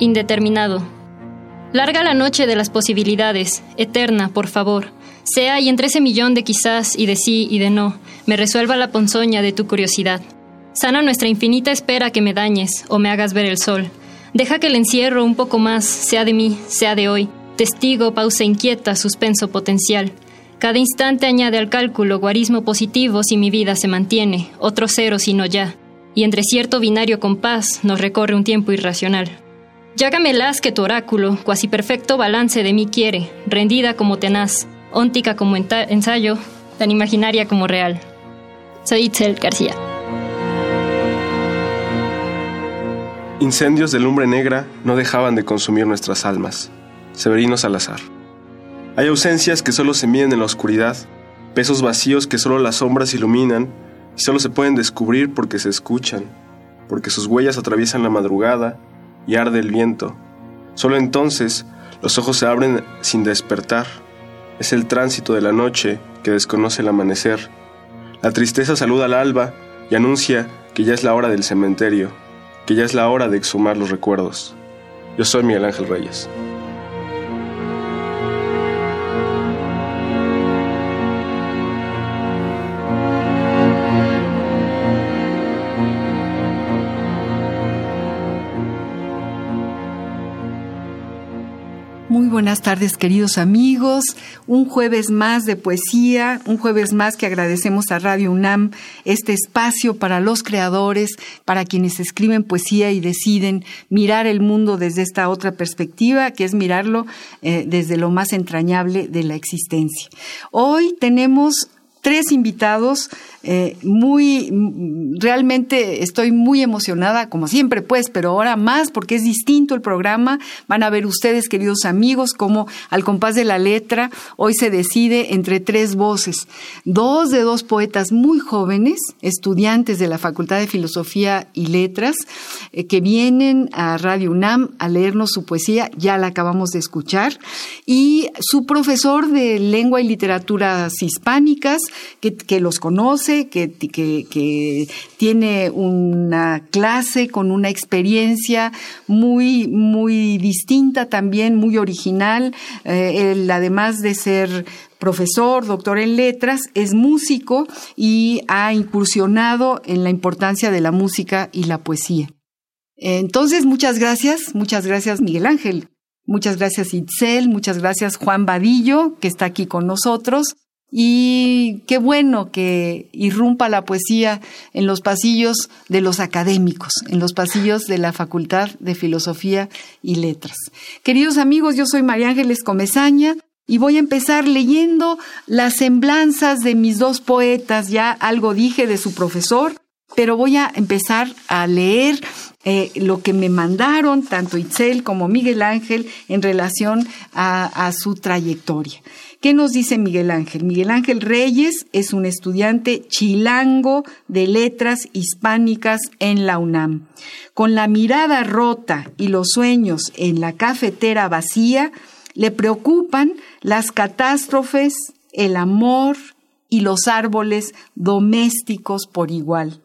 Indeterminado. Larga la noche de las posibilidades, eterna, por favor. Sea y entre ese millón de quizás y de sí y de no, me resuelva la ponzoña de tu curiosidad. Sana nuestra infinita espera que me dañes o me hagas ver el sol. Deja que el encierro un poco más sea de mí, sea de hoy. Testigo, pausa inquieta, suspenso potencial. Cada instante añade al cálculo guarismo positivo si mi vida se mantiene, otro cero si no ya. Y entre cierto binario compás nos recorre un tiempo irracional. Llágamelas que tu oráculo, cuasi perfecto balance de mí quiere, rendida como tenaz, óntica como ensayo, tan imaginaria como real. Soy Itzel García. Incendios de lumbre negra no dejaban de consumir nuestras almas. Severino Salazar. Hay ausencias que solo se miden en la oscuridad, pesos vacíos que solo las sombras iluminan y solo se pueden descubrir porque se escuchan, porque sus huellas atraviesan la madrugada y arde el viento. Solo entonces los ojos se abren sin despertar. Es el tránsito de la noche que desconoce el amanecer. La tristeza saluda al alba y anuncia que ya es la hora del cementerio, que ya es la hora de exhumar los recuerdos. Yo soy Miguel Ángel Reyes. Buenas tardes, queridos amigos. Un jueves más de poesía, un jueves más que agradecemos a Radio UNAM este espacio para los creadores, para quienes escriben poesía y deciden mirar el mundo desde esta otra perspectiva, que es mirarlo eh, desde lo más entrañable de la existencia. Hoy tenemos tres invitados eh, muy, realmente estoy muy emocionada, como siempre pues, pero ahora más porque es distinto el programa. Van a ver ustedes, queridos amigos, como al compás de la letra, hoy se decide entre tres voces. Dos de dos poetas muy jóvenes, estudiantes de la Facultad de Filosofía y Letras, eh, que vienen a Radio UNAM a leernos su poesía, ya la acabamos de escuchar, y su profesor de lengua y literaturas hispánicas, que, que los conoce, que, tiene una clase con una experiencia muy, muy distinta también, muy original. Eh, él, además de ser profesor, doctor en letras, es músico y ha incursionado en la importancia de la música y la poesía. Entonces, muchas gracias, muchas gracias Miguel Ángel, muchas gracias Itzel, muchas gracias Juan Vadillo, que está aquí con nosotros. Y qué bueno que irrumpa la poesía en los pasillos de los académicos, en los pasillos de la Facultad de Filosofía y Letras. Queridos amigos, yo soy María Ángeles Comezaña y voy a empezar leyendo las semblanzas de mis dos poetas. Ya algo dije de su profesor, pero voy a empezar a leer eh, lo que me mandaron tanto Itzel como Miguel Ángel en relación a su trayectoria. ¿Qué nos dice Miguel Ángel? Miguel Ángel Reyes es un estudiante chilango de letras hispánicas en la UNAM. Con la mirada rota y los sueños en la cafetera vacía, le preocupan las catástrofes, el amor y los árboles domésticos por igual.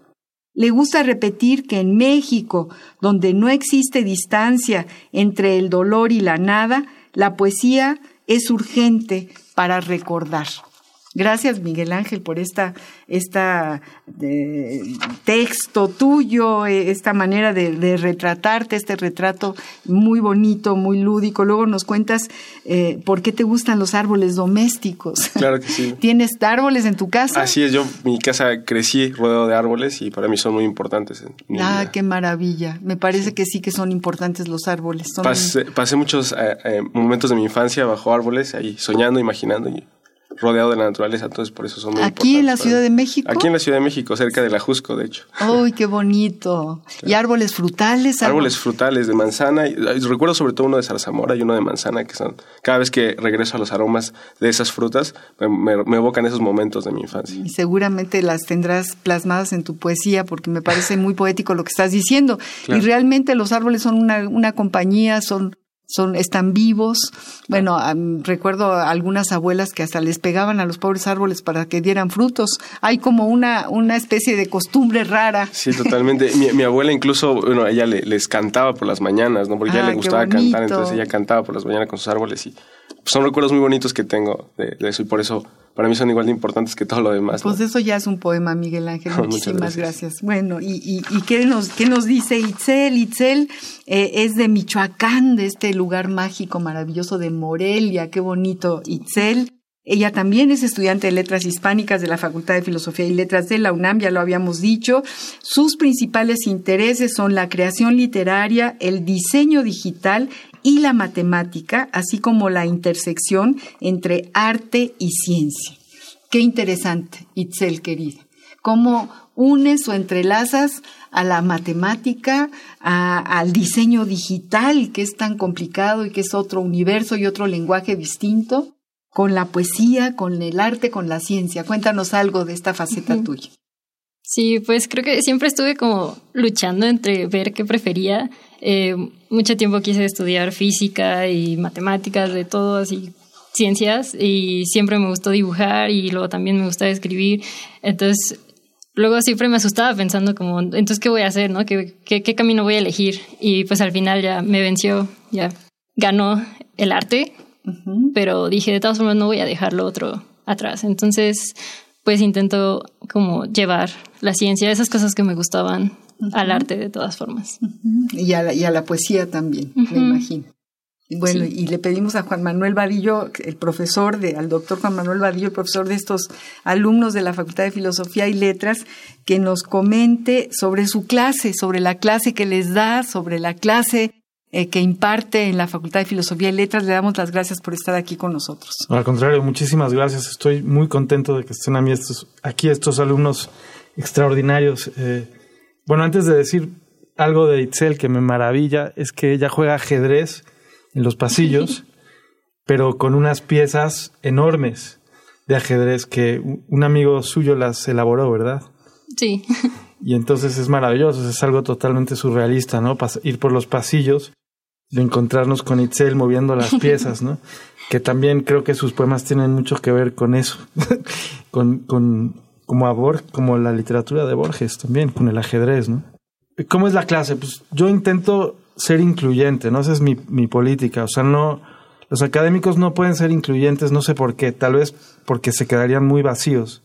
Le gusta repetir que en México, donde no existe distancia entre el dolor y la nada, la poesía es urgente para recordar. Gracias, Miguel Ángel, por esta, esta eh, texto tuyo, eh, esta manera de, retratarte, este retrato muy bonito, muy lúdico. Luego nos cuentas eh, por qué te gustan los árboles domésticos. Claro que sí. ¿Tienes árboles en tu casa? Así es, yo mi casa crecí rodeado de árboles y para mí son muy importantes. ah, qué maravilla. Me parece que sí que son importantes los árboles. pasé, muchos momentos de mi infancia bajo árboles, ahí soñando, imaginando y rodeado de la naturaleza, entonces por eso son muy ¿Aquí en la Ciudad de México? Aquí en la Ciudad de México, cerca de la Jusco, de hecho. ¡Uy, qué bonito! ¿Y árboles frutales? Árboles frutales de manzana. Recuerdo sobre todo uno de zarzamora y uno de manzana, que son... Cada vez que regreso a los aromas de esas frutas, me, evocan esos momentos de mi infancia. Y seguramente las tendrás plasmadas en tu poesía, porque me parece muy poético lo que estás diciendo. Y realmente los árboles son una, una compañía, son son, están vivos. Bueno, recuerdo algunas abuelas que hasta les pegaban a los pobres árboles para que dieran frutos. Hay como una, una especie de costumbre rara. Sí, totalmente. mi, abuela incluso, bueno, ella le, les cantaba por las mañanas, ¿no? Porque a ella le ah, gustaba cantar, entonces ella cantaba por las mañanas con sus árboles y son recuerdos muy bonitos que tengo de, eso y por eso para mí son igual de importantes que todo lo demás. Pues eso ya es un poema, Miguel Ángel. Muchísimas gracias. Bueno, ¿y, y, y qué, nos, qué nos dice Itzel? Itzel eh, es de Michoacán, de este lugar mágico, maravilloso de Morelia. Qué bonito, Itzel. Ella también es estudiante de Letras Hispánicas de la Facultad de Filosofía y Letras de la UNAM, ya lo habíamos dicho. Sus principales intereses son la creación literaria, el diseño digital y la matemática, así como la intersección entre arte y ciencia. Qué interesante, Itzel querida. Cómo unes o entrelazas a la matemática, al diseño digital, que es tan complicado y que es otro universo y otro lenguaje distinto, con la poesía, con el arte, con la ciencia. Cuéntanos algo de esta faceta tuya. Sí, pues creo que siempre estuve como luchando entre ver qué prefería. Eh, mucho tiempo quise estudiar física y matemáticas, de todo así, ciencias, y siempre me gustó dibujar y luego también me gustaba escribir. Entonces, luego siempre me asustaba pensando como, entonces, ¿qué voy a hacer? ¿no? ¿Qué, qué, qué camino voy a elegir? Y pues al final ya me venció, ya ganó el arte, pero dije, de todas formas, no voy a dejar lo otro atrás. Entonces, pues intento como llevar la ciencia, esas cosas que me gustaban al arte de todas formas. y, a la, y a la poesía también, me imagino. Bueno, y le pedimos a Juan Manuel Vadillo, el profesor de, al doctor Juan Manuel Vadillo, el profesor de estos alumnos de la Facultad de Filosofía y Letras, que nos comente sobre su clase, sobre la clase que les da, sobre la clase eh, que imparte en la Facultad de Filosofía y Letras. Le damos las gracias por estar aquí con nosotros. Al contrario, muchísimas gracias. Estoy muy contento de que estén estos, aquí estos alumnos extraordinarios. Eh, bueno, antes de decir algo de Itzel que me maravilla, es que ella juega ajedrez en los pasillos, pero con unas piezas enormes de ajedrez que un amigo suyo las elaboró, ¿verdad? Sí. Y entonces es maravilloso, es algo totalmente surrealista, ¿no? ir por los pasillos de encontrarnos con Itzel moviendo las piezas, ¿no? Que también creo que sus poemas tienen mucho que ver con eso, con, con como, a como la literatura de Borges también, con el ajedrez, ¿no? ¿Cómo es la clase? Pues yo intento ser incluyente, ¿no? Esa es mi, mi política, o sea, no, los académicos no pueden ser incluyentes, no sé por qué, tal vez porque se quedarían muy vacíos,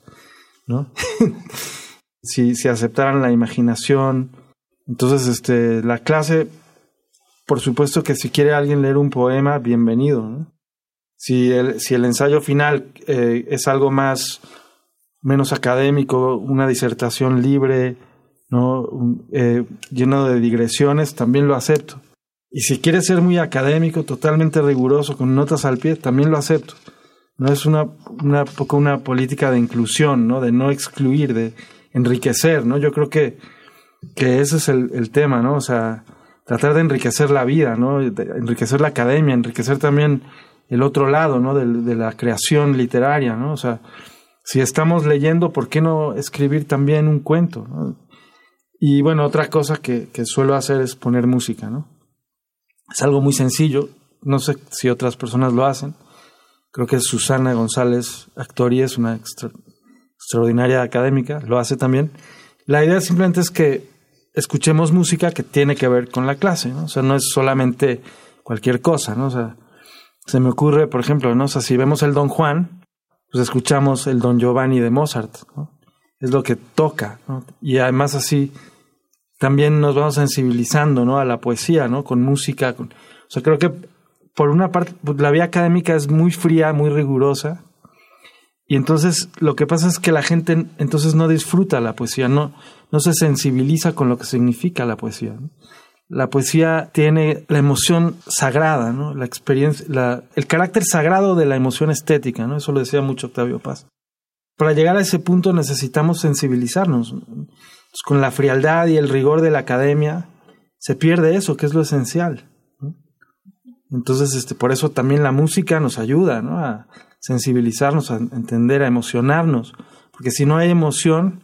¿no? si, si aceptaran la imaginación. Entonces, este, la clase por supuesto que si quiere alguien leer un poema, bienvenido. Si, el, si el ensayo final eh, es algo más, menos académico, una disertación libre, ¿no? Eh, lleno de digresiones, también lo acepto. Y si quiere ser muy académico, totalmente riguroso, con notas al pie, también lo acepto. No es una, una poco una política de inclusión, ¿no? De no excluir, de enriquecer, ¿no? Yo creo que, que ese es el, el tema, ¿no? O sea, tratar de enriquecer la vida, ¿no? enriquecer la academia, enriquecer también el otro lado, ¿no? De, la creación literaria, ¿no? O sea, si estamos leyendo, ¿por qué no escribir también un cuento? Y bueno, otra cosa que, que, suelo hacer es poner música, ¿no? Es algo muy sencillo, no sé si otras personas lo hacen. Creo que Susana González Actori es una extraordinaria académica, lo hace también. La idea simplemente es que escuchemos música que tiene que ver con la clase, ¿no? O sea, no es solamente cualquier cosa, ¿no? O sea, se me ocurre, por ejemplo, ¿no? Si vemos el Don Juan, pues escuchamos el Don Giovanni de Mozart, es lo que toca, y además así también nos vamos sensibilizando ¿no? a la poesía, ¿no? con música. Con, o sea, creo que por una parte, pues, la vía académica es muy fría, muy rigurosa, y entonces lo que pasa es que la gente entonces no disfruta la poesía, no, no se sensibiliza con lo que significa la poesía. La poesía tiene la emoción sagrada, ¿no? La experiencia, la, el carácter sagrado de la emoción estética, ¿no? Eso lo decía mucho Octavio Paz. Para llegar a ese punto necesitamos sensibilizarnos. con la frialdad y el rigor de la academia se pierde eso, que es lo esencial. Entonces, este, por eso también la música nos ayuda, ¿no? A sensibilizarnos, a entender, a emocionarnos. Porque si no hay emoción,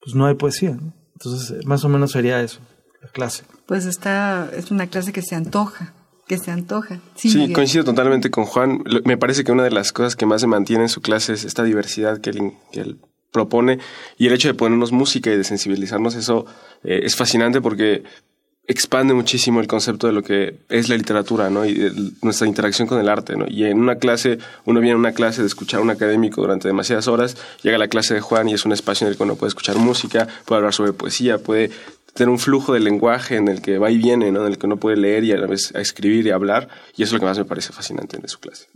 pues no hay poesía. Entonces, más o menos sería eso la clase. Pues está, es una clase que se antoja, que se antoja. Sí, coincido totalmente con Juan. Me parece que una de las cosas que más se mantiene en su clase es esta diversidad que él, que él propone y el hecho de ponernos música y de sensibilizarnos, eso eh, es fascinante porque expande muchísimo el concepto de lo que es la literatura, ¿no? Y nuestra interacción con el arte, ¿no? Y en una clase, uno viene a una clase de escuchar a un académico durante demasiadas horas, llega a la clase de Juan y es un espacio en el que uno puede escuchar música, puede hablar sobre poesía, puede tener un flujo de lenguaje en el que va y viene, ¿no? En el que uno puede leer y a la vez a escribir y hablar, y eso es lo que más me parece fascinante de su clase.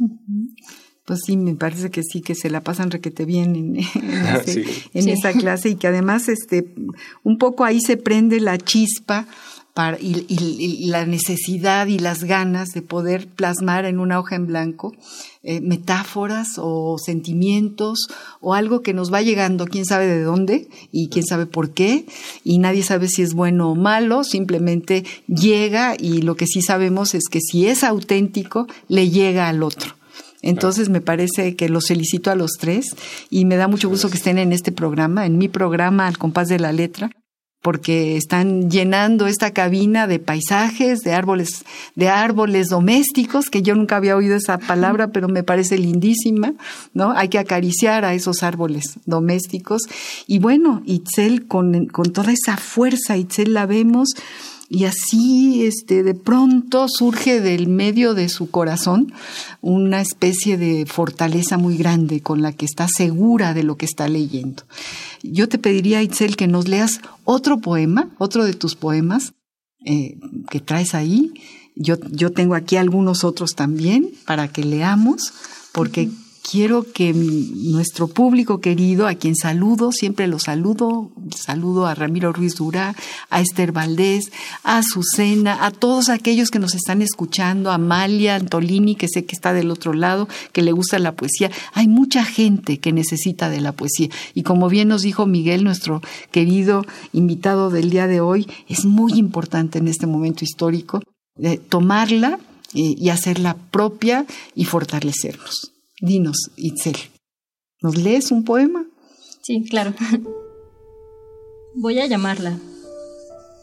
Pues sí, me parece que sí, que se la pasan requete bien en, en, esa clase y que además este, un poco ahí se prende la chispa y, la necesidad y las ganas de poder plasmar en una hoja en blanco eh, metáforas o sentimientos o algo que nos va llegando, quién sabe de dónde y quién sabe por qué, y nadie sabe si es bueno o malo, simplemente llega y lo que sí sabemos es que si es auténtico, le llega al otro. Entonces me parece que los felicito a los tres y me da mucho gusto que estén en este programa, en mi programa Al compás de la letra, porque están llenando esta cabina de paisajes, de árboles, de árboles domésticos, que yo nunca había oído esa palabra, pero me parece lindísima, ¿no? Hay que acariciar a esos árboles domésticos. Y bueno, Itzel con, con toda esa fuerza, Itzel la vemos, y así este de pronto surge del medio de su corazón una especie de fortaleza muy grande con la que está segura de lo que está leyendo. Yo te pediría, Itzel, que nos leas otro poema, otro de tus poemas eh, que traes ahí. Yo, yo tengo aquí algunos otros también para que leamos, porque quiero que nuestro público querido, a quien saludo, siempre lo saludo, saludo a Ramiro Ruiz Dura, a Esther Valdés, a Azucena, a todos aquellos que nos están escuchando, a Amalia, Antolini, que sé que está del otro lado, que le gusta la poesía. Hay mucha gente que necesita de la poesía. Y como bien nos dijo Miguel, nuestro querido invitado del día de hoy, es muy importante en este momento histórico eh, tomarla eh, y hacerla propia y fortalecernos. Dinos, Itzel, ¿nos lees un poema? Sí, claro. Voy a llamarla.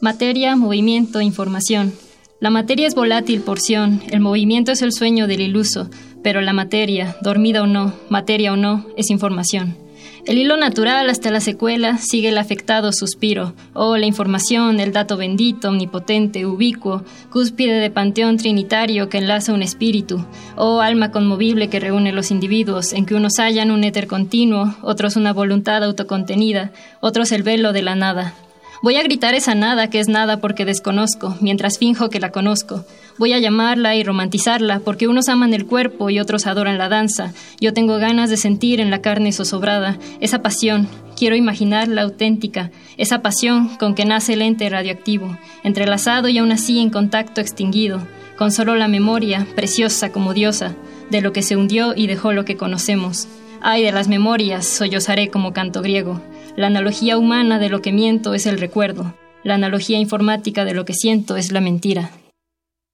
Materia, movimiento, información. La materia es volátil porción, el movimiento es el sueño del iluso, pero la materia, dormida o no, materia o no, es información. El hilo natural hasta la secuela sigue el afectado suspiro, o oh, la información, el dato bendito, omnipotente, ubicuo, cúspide de panteón trinitario que enlaza un espíritu, o oh, alma conmovible que reúne los individuos, en que unos hallan un éter continuo, otros una voluntad autocontenida, otros el velo de la nada. Voy a gritar esa nada que es nada porque desconozco, mientras finjo que la conozco. Voy a llamarla y romantizarla porque unos aman el cuerpo y otros adoran la danza. Yo tengo ganas de sentir en la carne zozobrada esa pasión. Quiero imaginar la auténtica, esa pasión con que nace el ente radioactivo, entrelazado y aún así en contacto extinguido, con solo la memoria, preciosa como diosa, de lo que se hundió y dejó lo que conocemos. Ay de las memorias, sollozaré como canto griego. La analogía humana de lo que miento es el recuerdo. La analogía informática de lo que siento es la mentira.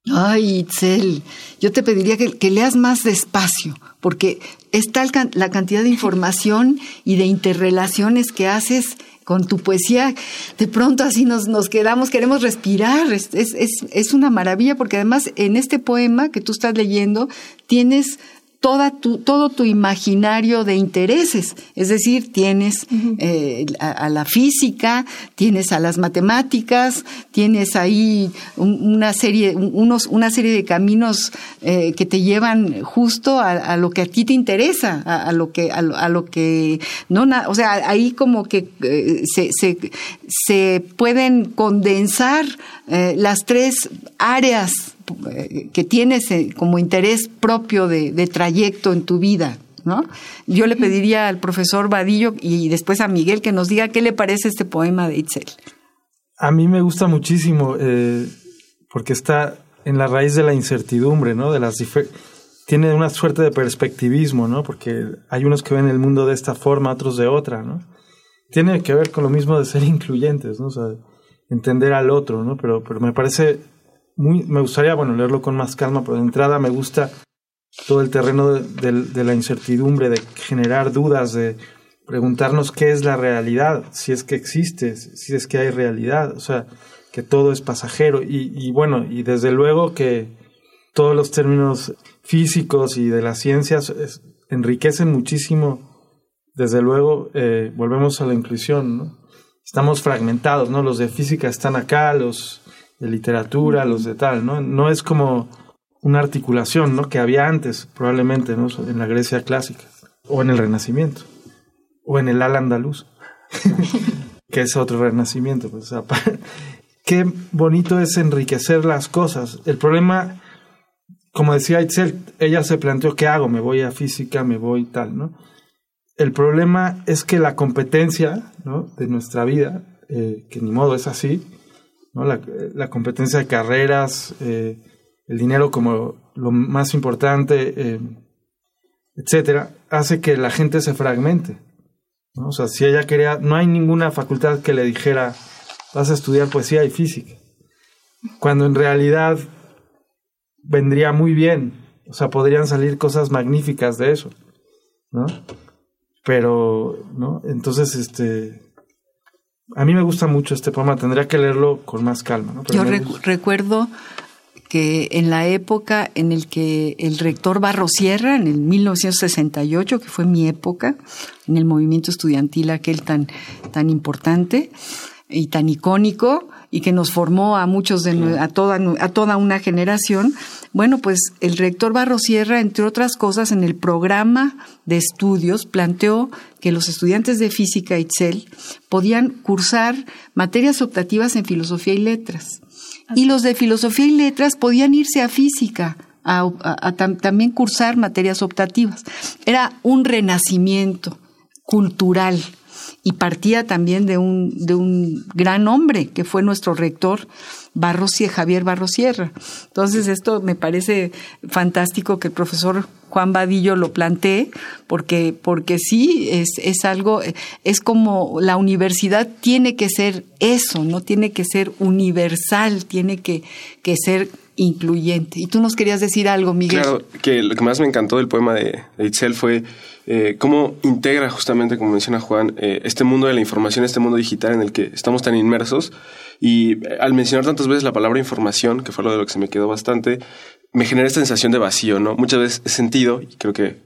Ay, Itzel, yo te pediría que, leas más despacio, porque está la cantidad de información y de interrelaciones que haces con tu poesía. De pronto así nos, quedamos, queremos respirar. Es, es, es una maravilla, porque además en este poema que tú estás leyendo tienes toda tu, todo tu imaginario de intereses. Es decir, tienes eh, a, la física, tienes a las matemáticas, tienes ahí una serie, unos, una serie de caminos eh, que te llevan justo a, lo que a ti te interesa, a, lo que, a, lo que, no, o sea, ahí como que eh, se, se, se, pueden condensar las tres áreas que tienes eh, como interés propio de, trayecto en tu vida. ¿no? Yo le pediría al profesor Vadillo y después a Miguel que nos diga qué le parece este poema de Itzel. A mí me gusta muchísimo eh, porque está en la raíz de la incertidumbre, ¿no? De las tiene una suerte de perspectivismo, ¿no? Porque hay unos que ven el mundo de esta forma, otros de otra, ¿no? Tiene que ver con lo mismo de ser incluyentes, ¿no? O sea, entender al otro, ¿no? Pero, pero me parece muy, me gustaría, bueno, leerlo con más calma, pero de entrada me gusta todo el terreno de, la incertidumbre, de generar dudas, de preguntarnos qué es la realidad, si es que existe, si es que hay realidad, o sea, que todo es pasajero y, bueno, y desde luego que todos los términos físicos y de las ciencias enriquecen muchísimo, desde luego, eh, volvemos a la inclusión, ¿no? Estamos fragmentados, ¿no? Los de física están acá, los de literatura, los de tal, ¿no? No es como una articulación, ¿no? Que había antes, probablemente, ¿no? En la Grecia clásica, o en el Renacimiento, o en el al andaluz, que es otro renacimiento. Pues, qué bonito es enriquecer las cosas. El problema, como decía Itzel, ella se planteó, ¿qué hago? Me voy a física, me voy tal, ¿no? El problema es que la competencia ¿no? de nuestra vida, eh, que ni modo es así, la, competencia de carreras, eh, el dinero como lo más importante, eh, etcétera, hace que la gente se fragmente. O sea, si ella quería, no hay ninguna facultad que le dijera, vas a estudiar poesía y física, cuando en realidad vendría muy bien, o sea, podrían salir cosas magníficas de eso, ¿no? Pero, ¿no? Entonces, este, a mí me gusta mucho este poema, tendría que leerlo con más calma. Yo recuerdo que en la época en el que el rector Barro Sierra, en el 1968, que fue mi época, en el movimiento estudiantil aquel tan, tan importante y tan icónico, y que nos formó a muchos de a toda a toda una generación. Bueno, pues el rector Barro Sierra, entre otras cosas, en el programa de estudios planteó que los estudiantes de física Itzel podían cursar materias optativas en filosofía y letras. Y los de filosofía y letras podían irse a física, a, también cursar materias optativas. Era un renacimiento cultural y partía también de un, de un gran hombre que fue nuestro rector, Javier Barrosierra. Entonces esto me parece fantástico que el profesor Juan Vadillo lo plantee, porque, porque sí, es, es algo, es como la universidad tiene que ser eso, no tiene que ser universal, tiene que, que ser incluyente. Y tú nos querías decir algo, Miguel. Claro, que lo que más me encantó del poema de, Itzel fue eh, cómo integra justamente, como menciona Juan, eh, este mundo de la información, este mundo digital en el que estamos tan inmersos. Y eh, al mencionar tantas veces la palabra información, que fue lo de lo que se me quedó bastante, me genera esta sensación de vacío, ¿no? Muchas veces he sentido, creo que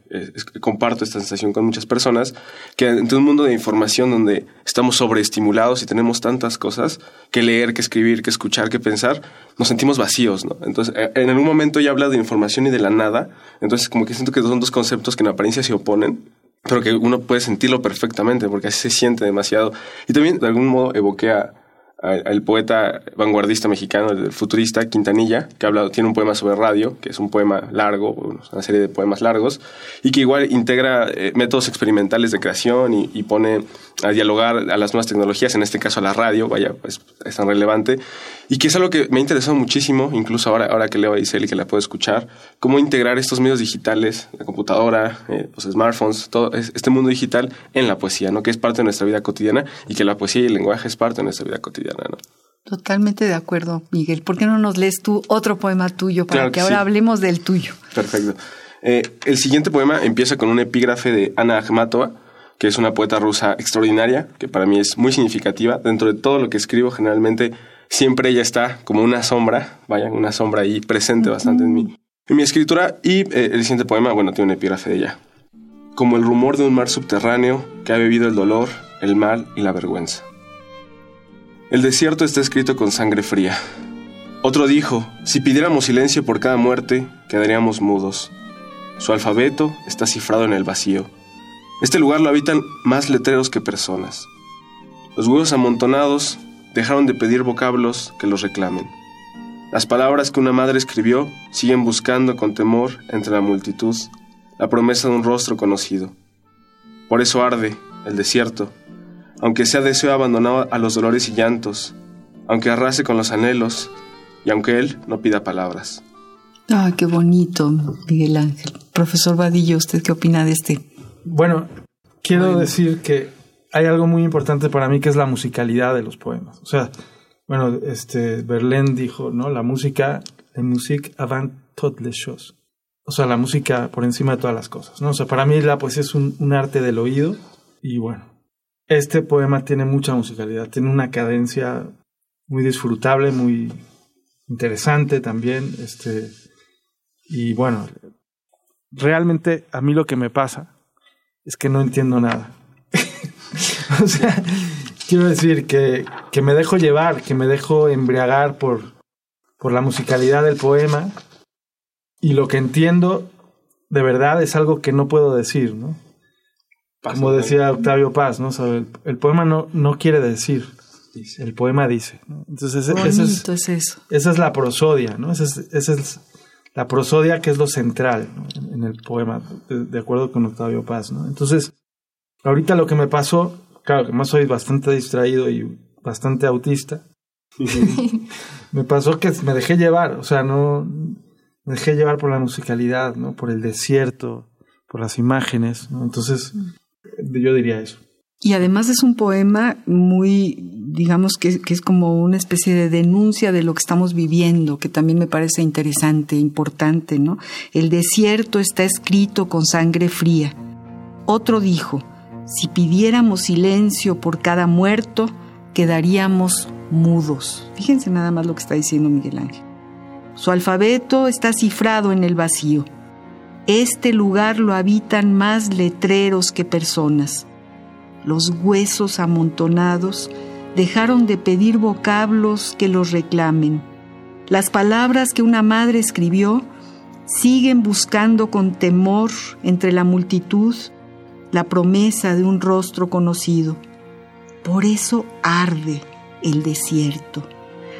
comparto esta sensación con muchas personas, que en un mundo de información donde estamos sobreestimulados y tenemos tantas cosas que leer, que escribir, que escuchar, que pensar, nos sentimos vacíos, ¿no? Entonces, eh, en algún momento ya habla de información y de la nada, entonces como que siento que son dos conceptos que en apariencia se oponen, pero que uno puede sentirlo perfectamente porque así se siente demasiado. Y también de algún modo evoqué a, el poeta vanguardista mexicano, el futurista Quintanilla, que habla, tiene un poema sobre radio, que es un poema largo, una serie de poemas largos, y que igual integra eh, métodos experimentales de creación y, pone a dialogar a las nuevas tecnologías, en este caso a la radio, vaya, pues es tan relevante, y que es algo que me ha interesado muchísimo, incluso ahora, ahora que leo a Isel y que la puedo escuchar, cómo integrar estos medios digitales, la computadora, eh, los smartphones, todo este mundo digital en la poesía, ¿no? que es parte de nuestra vida cotidiana y que la poesía y el lenguaje es parte de nuestra vida cotidiana. Totalmente de acuerdo, Miguel. ¿Por qué no nos lees tú otro poema tuyo para que, ahora hablemos del tuyo? Perfecto. Eh, el siguiente poema empieza con un epígrafe de Ana Akhmatova, que es una poeta rusa extraordinaria, que para mí es muy significativa. Dentro de todo lo que escribo, generalmente siempre ella está como una sombra, vaya, una sombra ahí presente bastante en mí. En mi escritura y eh, el siguiente poema, bueno, tiene un epígrafe de ella. Como el rumor de un mar subterráneo que ha bebido el dolor, el mal y la vergüenza. El desierto está escrito con sangre fría. Otro dijo, si pidiéramos silencio por cada muerte, quedaríamos mudos. Su alfabeto está cifrado en el vacío. Este lugar lo habitan más letreros que personas. Los huevos amontonados dejaron de pedir vocablos que los reclamen. Las palabras que una madre escribió siguen buscando con temor entre la multitud la promesa de un rostro conocido. Por eso arde el desierto, aunque sea deseo abandonado a los dolores y llantos, aunque arrase con los anhelos y aunque él no pida palabras. Ay, qué bonito, Miguel Ángel. Profesor Vadillo, ¿usted qué opina de este? Bueno, quiero decir que hay algo muy importante para mí que es la musicalidad de los poemas. O sea, bueno, este Verlaine dijo, ¿no? La música, la musique avant toutes les choses. O sea, la música por encima de todas las cosas, ¿no? O sea, para mí la poesía es un, un arte del oído y bueno, este poema tiene mucha musicalidad, tiene una cadencia muy disfrutable, muy interesante también, este, y bueno, realmente a mí lo que me pasa es que no entiendo nada. o sea, quiero decir que, que, me dejo llevar, que me dejo embriagar por, por la musicalidad del poema y lo que entiendo de verdad es algo que no puedo decir, ¿no? Como decía Octavio Paz, ¿no? el, poema no, no quiere decir, el poema dice. ¿no? Entonces, ese, es, es, eso. Esa es la prosodia, ¿no? Esa es, esa es la prosodia que es lo central en, el poema, de, acuerdo con Octavio Paz, ¿no? Entonces, ahorita lo que me pasó, claro, que más soy bastante distraído y bastante autista, me pasó que me dejé llevar, o sea, no me dejé llevar por la musicalidad, ¿no? Por el desierto, por las imágenes, ¿no? Entonces, yo diría eso. Y además es un poema muy, digamos que, es como una especie de denuncia de lo que estamos viviendo, que también me parece interesante, importante, ¿no? El desierto está escrito con sangre fría. Otro dijo, si pidiéramos silencio por cada muerto, quedaríamos mudos. Fíjense nada más lo que está diciendo Miguel Ángel. Su alfabeto está cifrado en el vacío. Este lugar lo habitan más letreros que personas los huesos amontonados dejaron de pedir vocablos que los reclamen. Las palabras que una madre escribió siguen buscando con temor entre la multitud la promesa de un rostro conocido. Por eso arde el desierto.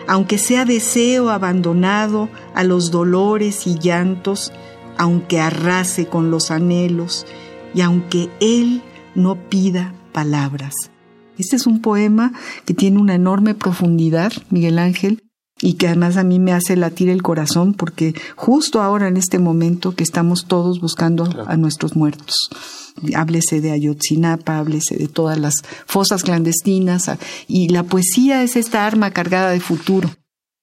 Aunque sea deseo abandonado a los dolores y llantos, aunque arrase con los anhelos y aunque Él no pida palabras. Este es un poema que tiene una enorme profundidad, Miguel Ángel, y que además a mí me hace latir el corazón porque justo ahora en este momento que estamos todos buscando a nuestros muertos. Háblese de Ayotzinapa, háblese de todas las fosas clandestinas y la poesía es esta arma cargada de futuro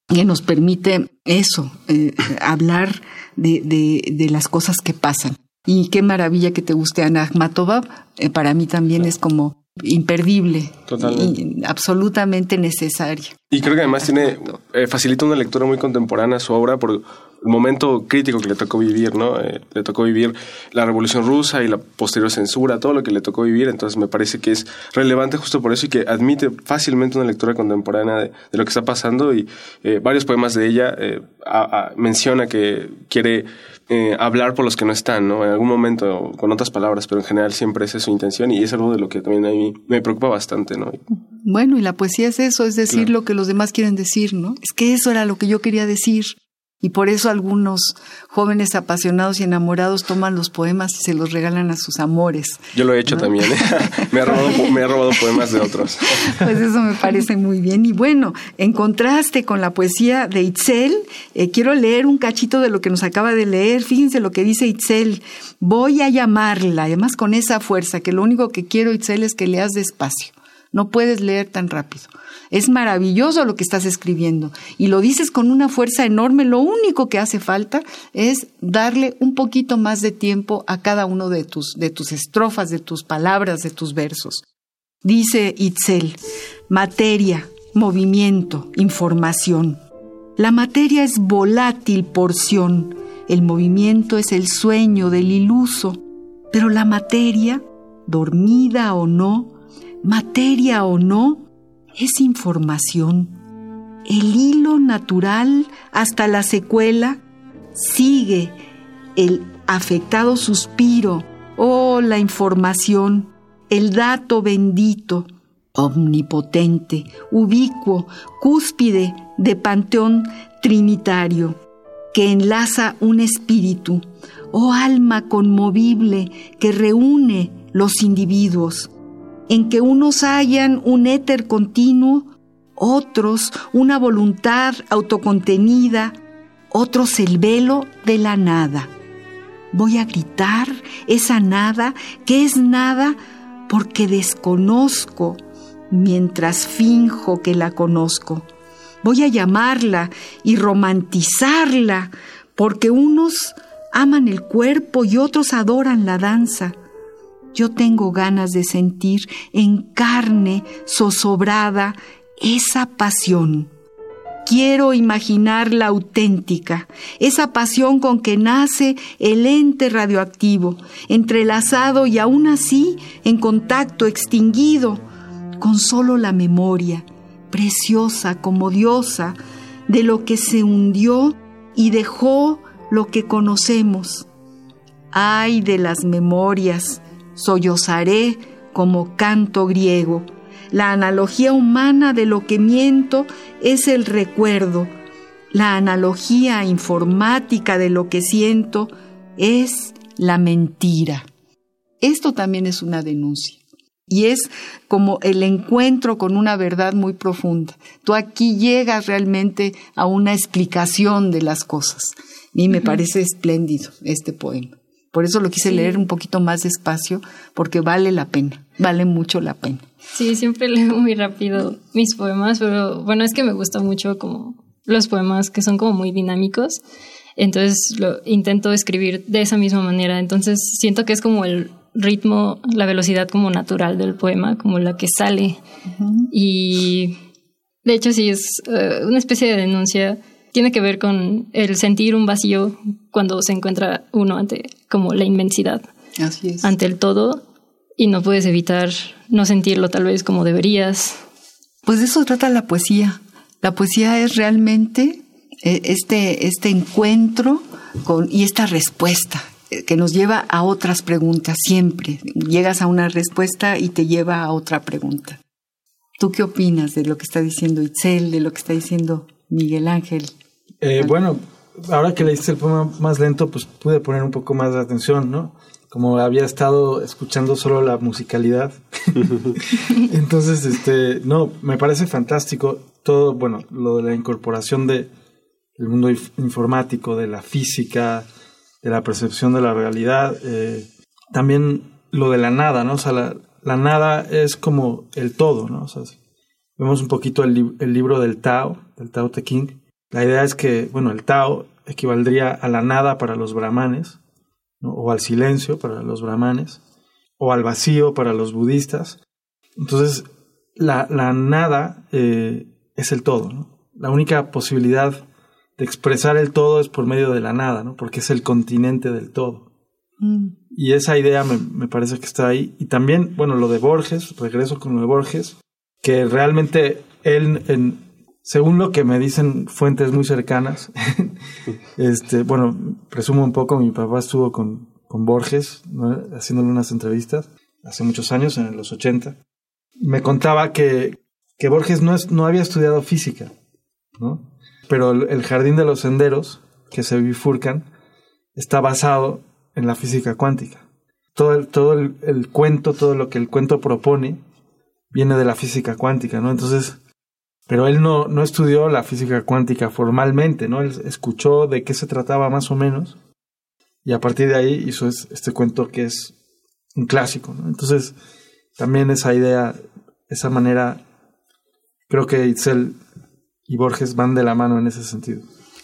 que nos permite eso, eh, hablar de, de, de las cosas que pasan. Y qué maravilla que te guste Ana Akhmatova. Eh, para mí también es como imperdible. Y absolutamente necesaria. Y creo que además tiene, eh, facilita una lectura muy contemporánea a su obra por el momento crítico que le tocó vivir, ¿no? Eh, le tocó vivir la Revolución Rusa y la posterior censura, todo lo que le tocó vivir, entonces me parece que es relevante justo por eso y que admite fácilmente una lectura contemporánea de, lo que está pasando y eh, varios poemas de ella eh, menciona que quiere hablar por los que no están, ¿no? En algún momento con otras palabras, pero en general siempre es su intención y es algo de lo que también a mí me preocupa bastante, ¿no? Bueno, y la poesía es eso, es decir lo que los demás quieren decir, ¿no? Es que eso era lo que yo quería decir. Y por eso algunos jóvenes apasionados y enamorados toman los poemas y se los regalan a sus amores. Yo lo he hecho también. ¿eh? me, ha robado, me robado poemas de otros. pues eso me parece muy bien. Y bueno, en contraste con la poesía de Itzel, eh, quiero leer un cachito de lo que nos acaba de leer. Fíjense lo que dice Itzel. Voy a llamarla, además con esa fuerza, que lo único que quiero, Itzel, es que leas despacio. No puedes leer tan rápido. Es maravilloso lo que estás escribiendo y lo dices con una fuerza enorme. Lo único que hace falta es darle un poquito más de tiempo a cada uno de tus, de tus estrofas, de tus palabras, de tus versos. Dice Itzel, materia, movimiento, información. La materia es volátil porción el movimiento es el sueño del iluso, pero la materia, dormida o no, materia o no, es información. El hilo natural hasta la secuela sigue el afectado suspiro, oh la información, el dato bendito, omnipotente, ubicuo, cúspide de panteón trinitario, que enlaza un espíritu, oh alma conmovible que reúne los individuos, en que unos hallan un éter continuo, otros una voluntad autocontenida, otros el velo de la nada. Voy a gritar esa nada que es nada porque desconozco mientras finjo que la conozco. Voy a llamarla y romantizarla porque unos aman el cuerpo y otros adoran la danza. Yo tengo ganas de sentir en carne zozobrada esa pasión. Quiero imaginar la auténtica, esa pasión con que nace el ente radioactivo, entrelazado y aún así en contacto extinguido, con solo la memoria, preciosa como diosa, de lo que se hundió y dejó lo que conocemos. Ay de las memorias, sollozaré como canto griego. La analogía humana de lo que miento es el recuerdo. La analogía informática de lo que siento es la mentira. Esto también es una denuncia. Y es como el encuentro con una verdad muy profunda. Tú aquí llegas realmente a una explicación de las cosas. Y me parece espléndido este poema. Por eso lo quise leer un poquito más despacio, porque vale la pena, vale mucho la pena. Sí, siempre leo muy rápido mis poemas, pero bueno, es que me gusta mucho como los poemas que son como muy dinámicos. Entonces lo intento escribir de esa misma manera. Entonces siento que es como el ritmo, la velocidad como natural del poema, como la que sale. Y de hecho sí es eh, una especie de denuncia. Tiene que ver con el sentir un vacío cuando se encuentra uno ante como la inmensidad. Así es. Ante el todo y no puedes evitar no sentirlo tal vez como deberías. Pues de eso trata la poesía. La poesía es realmente eh, este, este encuentro con, y esta respuesta eh, que nos lleva a otras preguntas siempre. Llegas a una respuesta y te lleva a otra pregunta. ¿Tú qué opinas de lo que está diciendo Itzel, de lo que está diciendo Miguel Ángel? Eh, bueno, ahora que leíste el poema más lento, pues pude poner un poco más de atención, ¿no? Como había estado escuchando solo la musicalidad. Entonces, este, no, me parece fantástico todo, bueno, lo de la incorporación de el mundo informático, de la física, de la percepción de la realidad. Eh, también lo de la nada, ¿no? O sea, la, la, nada es como el todo, ¿no? O sea, vemos un poquito el, el, libro del Tao, del Tao Te King. La idea es que, bueno, el Tao equivaldría a la nada para los brahmanes, ¿no? o al silencio para los brahmanes, o al vacío para los budistas. Entonces, la, la nada eh, es el todo, ¿no? La única posibilidad de expresar el todo es por medio de la nada, ¿no? Porque es el continente del todo. Mm. Y esa idea me, me, parece que está ahí. Y también, bueno, lo de Borges, regreso con lo de Borges, que realmente él, en, según lo que me dicen fuentes muy cercanas, este, bueno, presumo un poco, mi papá estuvo con, con Borges, ¿no? haciéndole unas entrevistas hace muchos años, en los 80. Me contaba que, que Borges no, es, no había estudiado física, ¿no? pero el jardín de los senderos que se bifurcan está basado en la física cuántica. Todo el, todo el, cuento, todo lo que el cuento propone, viene de la física cuántica, ¿no? Entonces, pero él no, no estudió la física cuántica formalmente, ¿no? Él escuchó de qué se trataba más o menos y a partir de ahí hizo este cuento que es un clásico, ¿no? Entonces, también esa idea, esa manera, creo que Itzel y Borges van de la mano en ese sentido.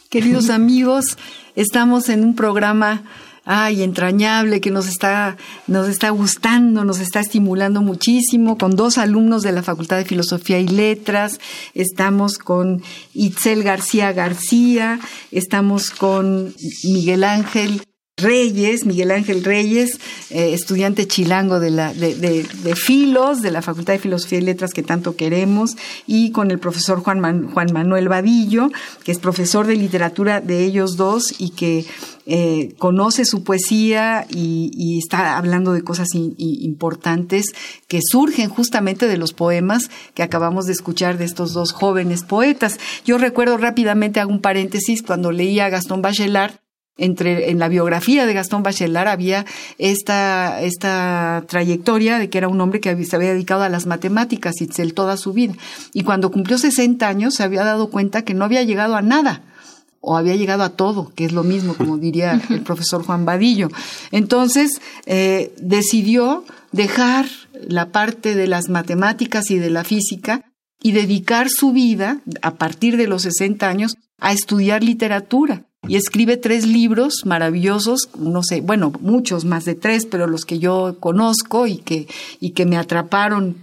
Queridos amigos, estamos en un programa ay, entrañable, que nos está, nos está gustando, nos está estimulando muchísimo, con dos alumnos de la Facultad de Filosofía y Letras, estamos con Itzel García García, estamos con Miguel Ángel Reyes, Miguel Ángel Reyes, eh, estudiante chilango de, la, de, de, Filos, de la Facultad de Filosofía y Letras que tanto queremos, y con el profesor Juan, Juan Manuel Vadillo, que es profesor de literatura de ellos dos y que eh, conoce su poesía y, está hablando de cosas importantes que surgen justamente de los poemas que acabamos de escuchar de estos dos jóvenes poetas. Yo recuerdo rápidamente, hago un paréntesis, cuando leía a Gastón Bachelard, entre, en la biografía de Gastón Bachelard había esta, esta trayectoria de que era un hombre que se había dedicado a las matemáticas, Itzel, toda su vida. Y cuando cumplió 60 años se había dado cuenta que no había llegado a nada o había llegado a todo, que es lo mismo, como diría el profesor Juan Vadillo. Entonces, eh, decidió dejar la parte de las matemáticas y de la física y dedicar su vida, a partir de los 60 años, a estudiar literatura y escribe tres libros maravillosos, no sé, bueno, muchos más de tres, pero los que yo conozco y que, y que me atraparon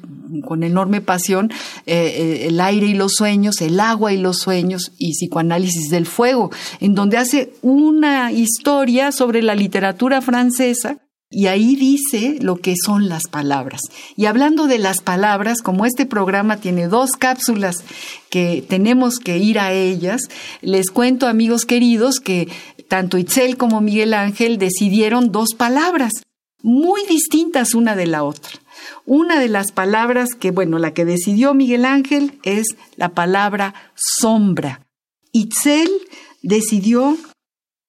con enorme pasión, eh, eh, El aire y los sueños, El agua y los sueños y Psicoanálisis del fuego, en donde hace una historia sobre la literatura francesa y ahí dice lo que son las palabras. Y hablando de las palabras, como este programa tiene dos cápsulas que tenemos que ir a ellas, les cuento, amigos queridos, que tanto Itzel como Miguel Ángel decidieron dos palabras muy distintas una de la otra. Una de las palabras que, bueno, la que decidió Miguel Ángel es la palabra sombra. Itzel decidió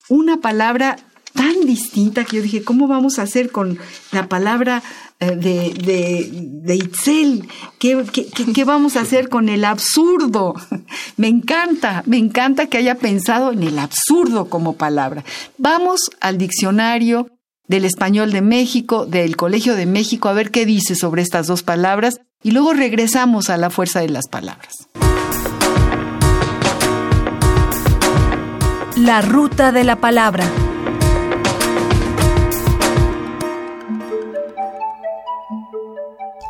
una palabra tan distinta que yo dije, ¿cómo vamos a hacer con la palabra eh, de, de, de Itzel? ¿Qué, qué, qué vamos a hacer con el absurdo? Me encanta, me encanta que haya pensado en el absurdo como palabra. Vamos al diccionario del español de México, del Colegio de México, a ver qué dice sobre estas dos palabras y luego regresamos a la fuerza de las palabras. La ruta de la palabra.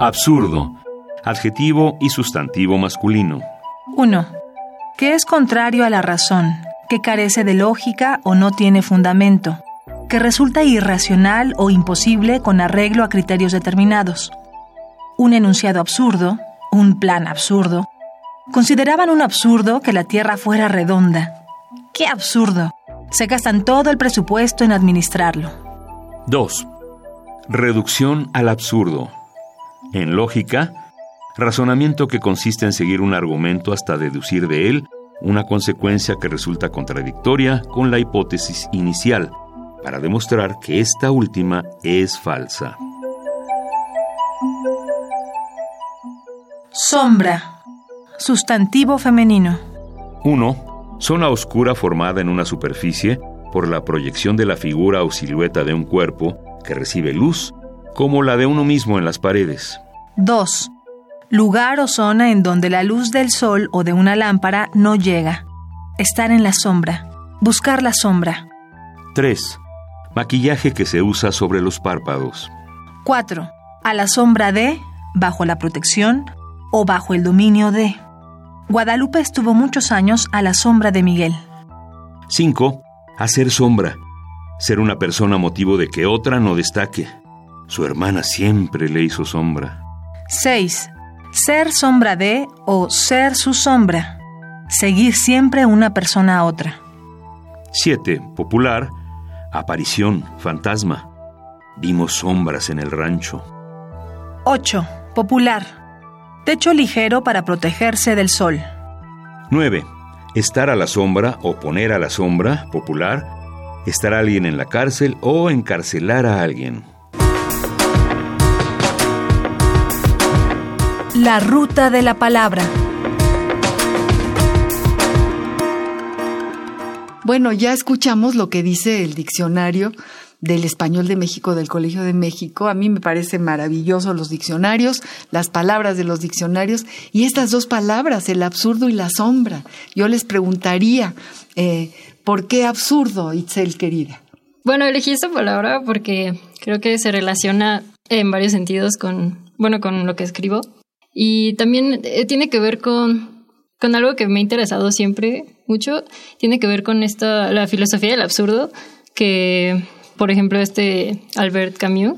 Absurdo. Adjetivo y sustantivo masculino. 1. Que es contrario a la razón, que carece de lógica o no tiene fundamento, que resulta irracional o imposible con arreglo a criterios determinados. Un enunciado absurdo, un plan absurdo. Consideraban un absurdo que la Tierra fuera redonda. ¡Qué absurdo! Se gastan todo el presupuesto en administrarlo. 2. Reducción al absurdo en lógica, razonamiento que consiste en seguir un argumento hasta deducir de él una consecuencia que resulta contradictoria con la hipótesis inicial, para demostrar que esta última es falsa. Sombra. Sustantivo femenino. 1. Zona oscura formada en una superficie por la proyección de la figura o silueta de un cuerpo que recibe luz como la de uno mismo en las paredes. 2. Lugar o zona en donde la luz del sol o de una lámpara no llega. Estar en la sombra. Buscar la sombra. 3. Maquillaje que se usa sobre los párpados. 4. A la sombra de, bajo la protección o bajo el dominio de. Guadalupe estuvo muchos años a la sombra de Miguel. 5. Hacer sombra. Ser una persona motivo de que otra no destaque. Su hermana siempre le hizo sombra. 6. Ser sombra de o ser su sombra. Seguir siempre una persona a otra. 7. Popular. Aparición, fantasma. Vimos sombras en el rancho. 8. Popular. Techo ligero para protegerse del sol. 9. Estar a la sombra o poner a la sombra, popular. Estar alguien en la cárcel o encarcelar a alguien. La ruta de la palabra. Bueno, ya escuchamos lo que dice el diccionario del español de México, del Colegio de México. A mí me parecen maravillosos los diccionarios, las palabras de los diccionarios y estas dos palabras, el absurdo y la sombra. Yo les preguntaría, eh, ¿por qué absurdo, Itzel querida? Bueno, elegí esta palabra porque creo que se relaciona en varios sentidos con, bueno, con lo que escribo. Y también eh, tiene que ver con, con algo que me ha interesado siempre mucho. Tiene que ver con esta, la filosofía del absurdo, que, por ejemplo, este Albert Camus,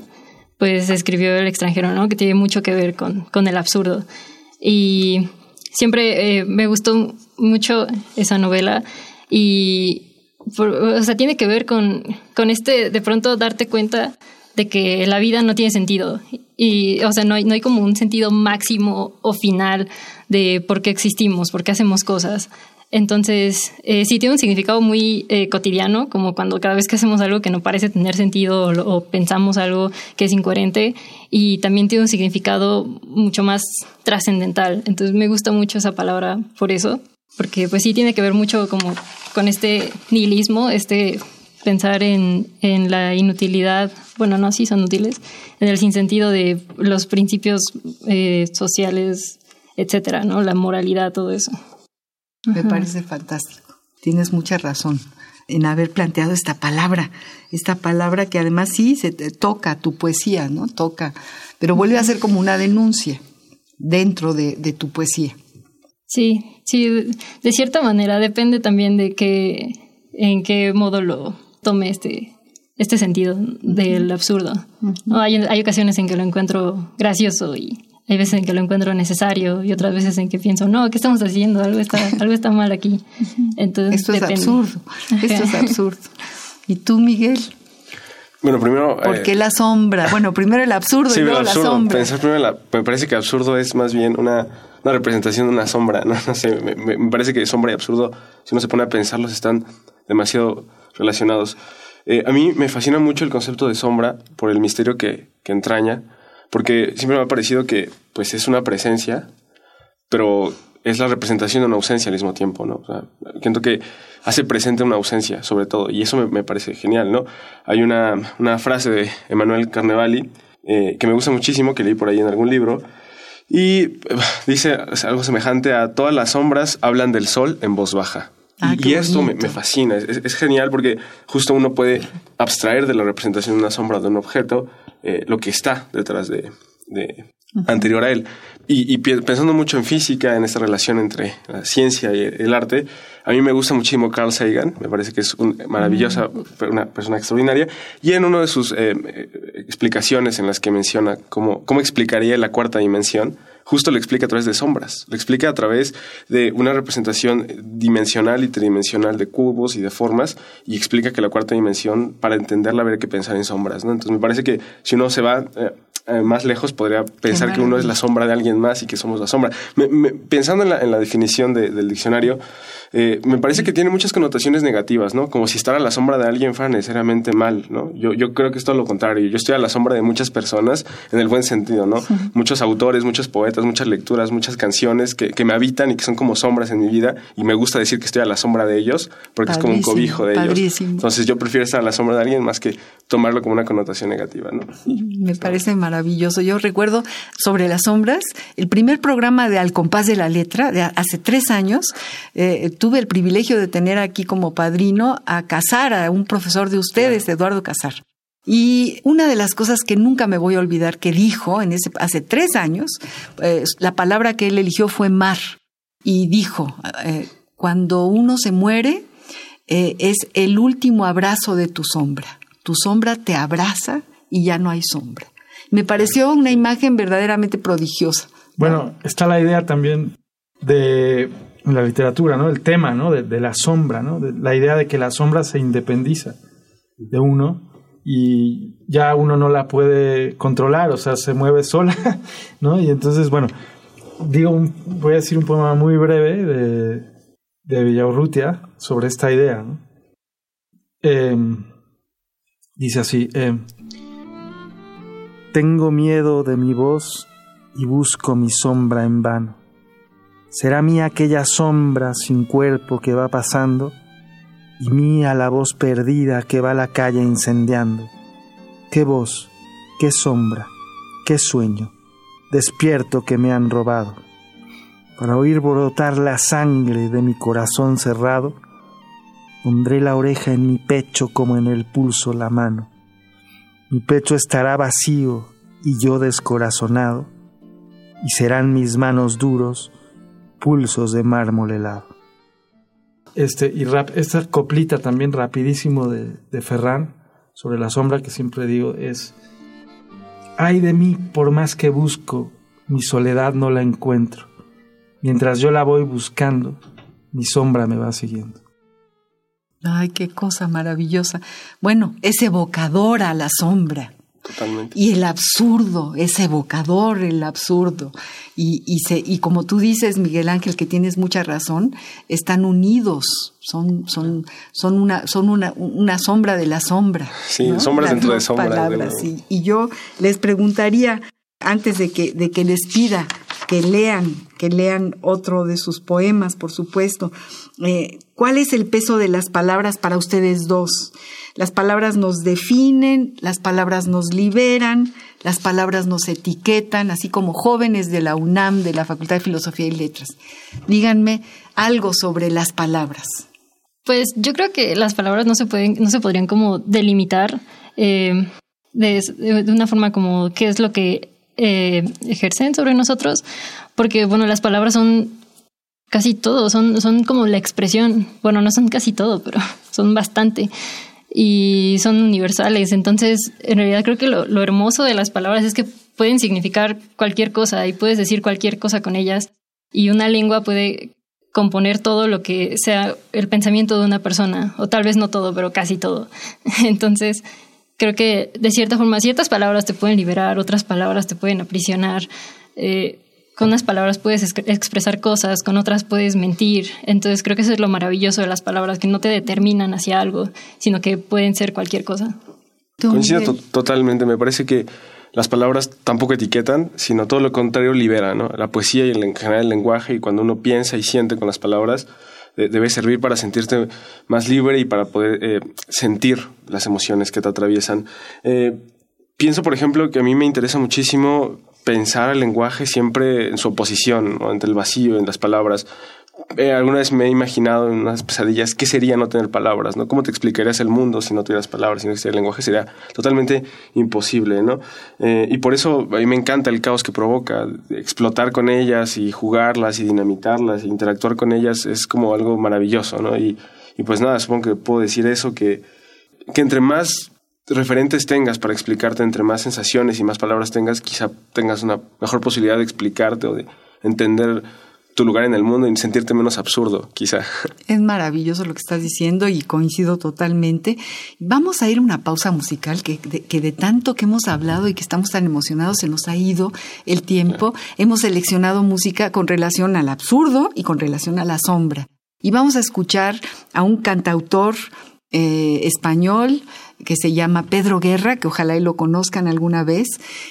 pues escribió El extranjero, ¿no? Que tiene mucho que ver con, con el absurdo. Y siempre eh, me gustó mucho esa novela y o sea, tiene que ver con, con este, de pronto darte cuenta de que la vida no tiene sentido. Y, o sea, no hay, no hay como un sentido máximo o final de por qué existimos, por qué hacemos cosas. Entonces, eh, sí tiene un significado muy eh, cotidiano, como cuando cada vez que hacemos algo que no parece tener sentido o, o, pensamos algo que es incoherente, y también tiene un significado mucho más trascendental. Entonces, me gusta mucho esa palabra por eso, porque pues sí tiene que ver mucho como con este nihilismo, este pensar en, en la inutilidad, bueno, no, sí son útiles, en el sinsentido de los principios eh, sociales, etcétera, ¿no? La moralidad, todo eso. Me parece fantástico. Tienes mucha razón en haber planteado esta palabra, esta palabra que además sí se toca tu poesía, ¿no? Toca, pero vuelve a ser como una denuncia dentro de, de tu poesía. Sí, sí, de cierta manera depende también de qué, en qué modo lo tome este, este sentido del absurdo. ¿no? hay, hay ocasiones en que lo encuentro gracioso y hay veces en que lo encuentro necesario y otras veces en que pienso, no, ¿qué estamos haciendo? Algo está, algo está mal aquí. Entonces, Esto es absurdo. Esto es absurdo. ¿Y tú, Miguel? Bueno, primero. ¿Por qué la sombra? Bueno, primero el absurdo sí, y luego el absurdo. la sombra. Pensar primero la, me parece que absurdo es más bien una, una representación de una sombra. No, no sé, me, me, parece que sombra y absurdo, si uno se pone a pensarlos, están demasiado relacionados. Eh, a mí me fascina mucho el concepto de sombra por el misterio que, que entraña, porque siempre me ha parecido que pues es una presencia, pero es la representación de una ausencia al mismo tiempo, ¿no? O siento que hace presente una ausencia, sobre todo, y eso me, me parece genial, ¿no? Hay una, una frase de Emanuel Carnevali eh, que me gusta muchísimo, que leí por ahí en algún libro, y dice algo semejante a todas las sombras hablan del sol en voz baja. Ah, y, esto me, me, fascina, es, es, genial porque justo uno puede abstraer de la representación de una sombra de un objeto eh, lo que está detrás de, de uh -huh. anterior a él. Y, y, pensando mucho en física, en esta relación entre la ciencia y el arte, a mí me gusta muchísimo Carl Sagan, me parece que es una maravillosa, una persona extraordinaria, y en una de sus eh, explicaciones en las que menciona cómo, cómo explicaría la cuarta dimensión, justo lo explica a través de sombras, lo explica a través de una representación dimensional y tridimensional de cubos y de formas, y explica que la cuarta dimensión, para entenderla, habría que pensar en sombras, ¿no? Entonces me parece que si uno se va... Eh, eh, más lejos podría pensar que uno es la sombra de alguien más y que somos la sombra. Me, me, pensando en la, en la definición de, del diccionario, eh, me parece que tiene muchas connotaciones negativas, ¿no? Como si estar a la sombra de alguien fuera necesariamente mal, ¿no? Yo, yo creo que es todo lo contrario. Yo estoy a la sombra de muchas personas en el buen sentido, ¿no? Sí. Muchos autores, muchos poetas, muchas lecturas, muchas canciones que, que, me habitan y que son como sombras en mi vida y me gusta decir que estoy a la sombra de ellos porque padrísimo, es como un cobijo de ellos. Entonces yo prefiero estar a la sombra de alguien más que tomarlo como una connotación negativa, ¿no? Me parece maravilloso. Yo recuerdo sobre las sombras, el primer programa de Al compás de la letra, de hace tres años, eh, tuve el privilegio de tener aquí como padrino a Casar, a un profesor de ustedes, Eduardo Casar. Y una de las cosas que nunca me voy a olvidar que dijo en ese, hace tres años, eh, la palabra que él eligió fue mar. Y dijo, eh, cuando uno se muere, eh, es el último abrazo de tu sombra. Tu sombra te abraza y ya no hay sombra. Me pareció una imagen verdaderamente prodigiosa. Bueno, está la idea también de la literatura, ¿no? El tema, ¿no? De, la sombra, ¿no? De la idea de que la sombra se independiza de uno y ya uno no la puede controlar, o sea, se mueve sola, ¿no? Y entonces, bueno, digo, un, voy a decir un poema muy breve de, de Villaurrutia sobre esta idea. Eh, dice así, eh, tengo miedo de mi voz y busco mi sombra en vano. ¿Será mía aquella sombra sin cuerpo que va pasando? Y mía la voz perdida que va a la calle incendiando. ¿Qué voz? ¿Qué sombra? ¿Qué sueño? Despierto que me han robado. Para oír brotar la sangre de mi corazón cerrado, Pondré la oreja en mi pecho como en el pulso la mano. Mi pecho estará vacío y yo descorazonado, y serán mis manos duros pulsos de mármol helado. Este, y rap, esta coplita también rapidísimo de, de Ferran sobre la sombra que siempre digo es, ay de mí, por más que busco, mi soledad no la encuentro. Mientras yo la voy buscando, mi sombra me va siguiendo. Ay, qué cosa maravillosa. Bueno, es evocadora la sombra. Totalmente. Y el absurdo, es evocador el absurdo. Y, y, se, y como tú dices, Miguel Ángel, que tienes mucha razón, están unidos, son, son, son, una, son una, una sombra de la sombra. Sí, ¿no? sombras Las dentro de sombras. palabras, sí. Y yo les preguntaría, antes de que, de que les pida que lean, que lean otro de sus poemas, por supuesto, eh, ¿cuál es el peso de las palabras para ustedes dos? Las palabras nos definen, las palabras nos liberan, las palabras nos etiquetan, así como jóvenes de la UNAM, de la Facultad de Filosofía y Letras. Díganme algo sobre las palabras. Pues yo creo que las palabras no se pueden, no se podrían como delimitar eh, de, de, una forma como qué es lo que eh, ejercen sobre nosotros, porque bueno, las palabras son casi todo, son, son como la expresión, bueno, no son casi todo, pero son bastante y son universales. Entonces, en realidad creo que lo, lo, hermoso de las palabras es que pueden significar cualquier cosa y puedes decir cualquier cosa con ellas y una lengua puede componer todo lo que sea el pensamiento de una persona, o tal vez no todo, pero casi todo. Entonces, creo que de cierta forma ciertas palabras te pueden liberar, otras palabras te pueden aprisionar. Eh, con unas palabras puedes expresar cosas, con otras puedes mentir. Entonces creo que eso es lo maravilloso de las palabras, que no te determinan hacia algo, sino que pueden ser cualquier cosa. Coincido to totalmente, me parece que las palabras tampoco etiquetan, sino todo lo contrario libera, ¿no? La poesía y el, en general el lenguaje y cuando uno piensa y siente con las palabras de, debe servir para sentirte más libre y para poder eh, sentir las emociones que te atraviesan. Eh, pienso, por ejemplo, que a mí me interesa muchísimo pensar el lenguaje siempre en su oposición, ¿no? entre el vacío, en las palabras. Eh, alguna vez me he imaginado en unas pesadillas qué sería no tener palabras, ¿no? ¿Cómo te explicarías el mundo si no tuvieras palabras, si no existiera el lenguaje? Sería totalmente imposible, ¿no? Eh, y por eso a mí me encanta el caos que provoca. Explotar con ellas y jugarlas y dinamitarlas e interactuar con ellas es como algo maravilloso, ¿no? Y, y pues nada, supongo que puedo decir eso, que, que entre más referentes tengas para explicarte, entre más sensaciones y más palabras tengas, quizá tengas una mejor posibilidad de explicarte o de entender tu lugar en el mundo y sentirte menos absurdo, quizá. Es maravilloso lo que estás diciendo y coincido totalmente. Vamos a ir a una pausa musical que de, que de tanto que hemos hablado y que estamos tan emocionados se nos ha ido el tiempo. Hemos seleccionado música con relación al absurdo y con relación a la sombra. Y vamos a escuchar a un cantautor eh, español que se llama Pedro Guerra, que ojalá lo conozcan alguna vez.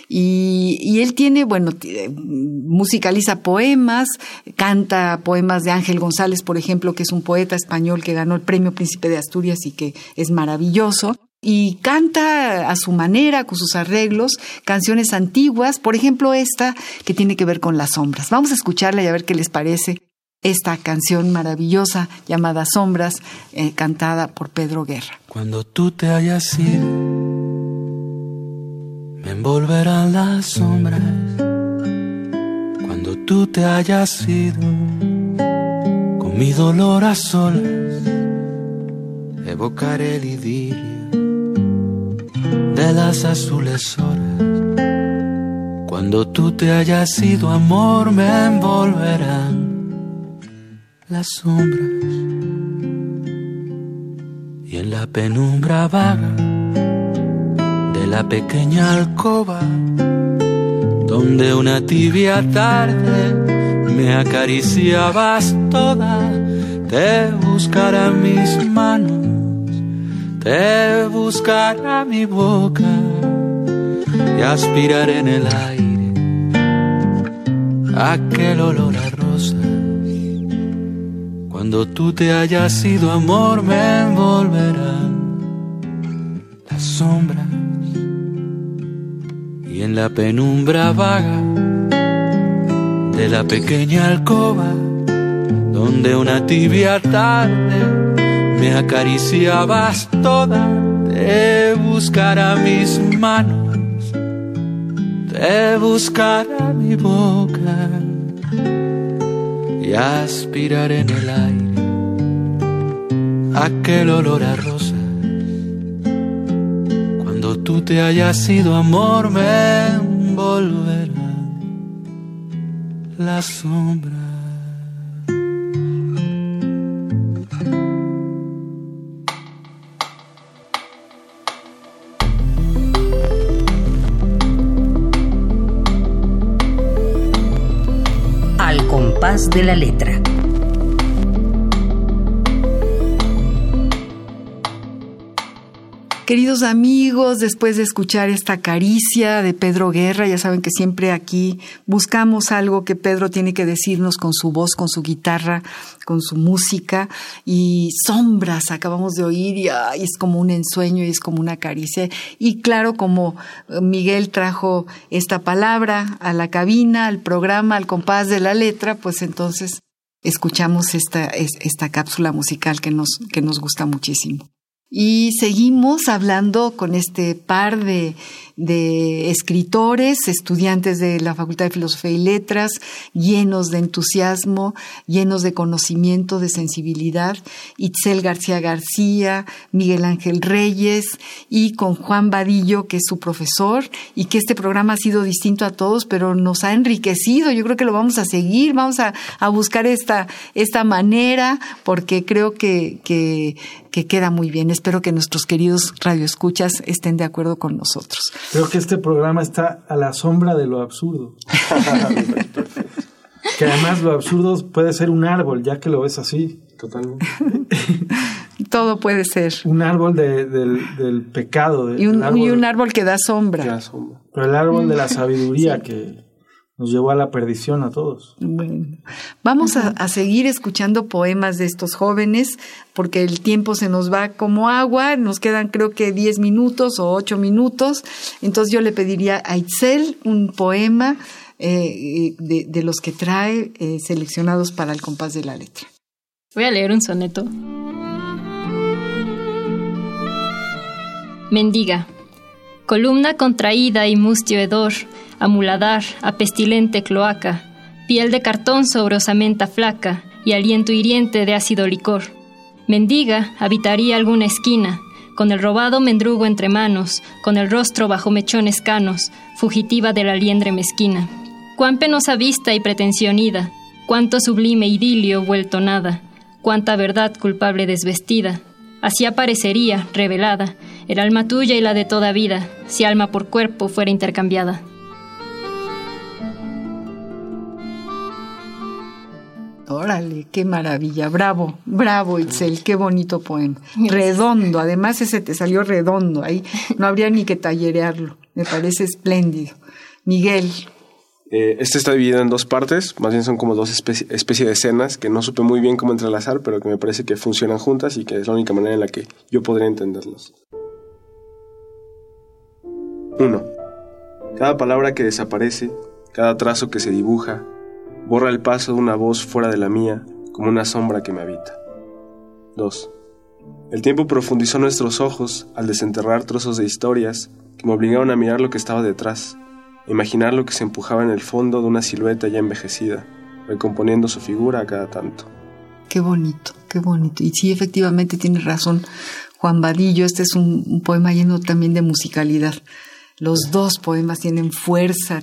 Y, y él tiene, bueno, musicaliza poemas, canta poemas de Ángel González, por ejemplo, que es un poeta español que ganó el Premio Príncipe de Asturias y que es maravilloso y canta a su manera, con sus arreglos, canciones antiguas, por ejemplo esta que tiene que ver con las sombras. Vamos a escucharla y a ver qué les parece esta canción maravillosa llamada Sombras, eh, cantada por Pedro Guerra. Cuando tú te hayas ido, me envolverán las sombras. Cuando tú te hayas ido, con mi dolor a solas, evocaré el idilio de las azules horas. Cuando tú te hayas ido, amor, me envolverán las sombras. Y en la penumbra vaga de la pequeña alcoba donde una tibia tarde me acariciabas toda te buscará mis manos te buscará mi boca y aspiraré en el aire aquel olor a cuando tú te hayas ido, amor, me envolverán las sombras. Y en la penumbra vaga de la pequeña alcoba, donde una tibia tarde me acariciabas toda, te buscará mis manos, te buscará mi boca y aspirar en el aire aquel olor a rosa. Cuando tú te hayas ido, amor, me envolverá la sombra. De la letra. Queridos amigos, después de escuchar esta caricia de Pedro Guerra, ya saben que siempre aquí buscamos algo que Pedro tiene que decirnos con su voz, con su guitarra, con su música y sombras acabamos de oír y es como un ensueño y es como una caricia. Y claro, como Miguel trajo esta palabra a la cabina, al programa, al compás de la letra, pues entonces escuchamos esta, esta cápsula musical que nos, que nos gusta muchísimo. Y seguimos hablando con este par de, de escritores, estudiantes de la Facultad de Filosofía y Letras, llenos de entusiasmo, llenos de conocimiento, de sensibilidad, Itzel García García, Miguel Ángel Reyes y con Juan Vadillo, que es su profesor, y que este programa ha sido distinto a todos, pero nos ha enriquecido. Yo creo que lo vamos a seguir, vamos a, a buscar esta, esta manera, porque creo que, que, que queda muy bien. Espero que nuestros queridos radioescuchas estén de acuerdo con nosotros. Creo que este programa está a la sombra de lo absurdo. que además lo absurdo puede ser un árbol, ya que lo ves así. Totalmente. Todo puede ser. Un árbol de, del, del, pecado. De, y, un, árbol, y un árbol que da sombra. Que da sombra. Pero el árbol de la sabiduría sí. que nos llevó a la perdición a todos. Bueno, vamos a, a, seguir escuchando poemas de estos jóvenes porque el tiempo se nos va como agua, nos quedan creo que 10 minutos o 8 minutos, entonces yo le pediría a Itzel un poema eh, de, de, los que trae eh, seleccionados para el compás de la letra. Voy a leer un soneto. Mendiga. Columna contraída y mustio hedor, a muladar, a pestilente cloaca, piel de cartón sobre osamenta flaca y aliento hiriente de ácido licor. Mendiga habitaría alguna esquina, con el robado mendrugo entre manos, con el rostro bajo mechones canos, fugitiva de la liendre mezquina. Cuán penosa vista y pretensión ida, cuánto sublime idilio vuelto nada, cuánta verdad culpable desvestida. Así aparecería, revelada, el alma tuya y la de toda vida, si alma por cuerpo fuera intercambiada. Órale, qué maravilla, bravo, bravo Itzel, qué bonito poema. Redondo, además ese te salió redondo, ahí no habría ni que tallerearlo, me parece espléndido. Miguel. Eh, este está dividido en dos partes, más bien son como dos especies especie de escenas que no supe muy bien cómo entrelazar, pero que me parece que funcionan juntas y que es la única manera en la que yo podría entenderlas. 1. Cada palabra que desaparece, cada trazo que se dibuja, borra el paso de una voz fuera de la mía, como una sombra que me habita. 2. El tiempo profundizó nuestros ojos al desenterrar trozos de historias que me obligaron a mirar lo que estaba detrás, a imaginar lo que se empujaba en el fondo de una silueta ya envejecida, recomponiendo su figura a cada tanto. Qué bonito, qué bonito. Y sí, efectivamente tiene razón Juan Vadillo, este es un, poema lleno también de musicalidad. Los dos poemas tienen fuerza,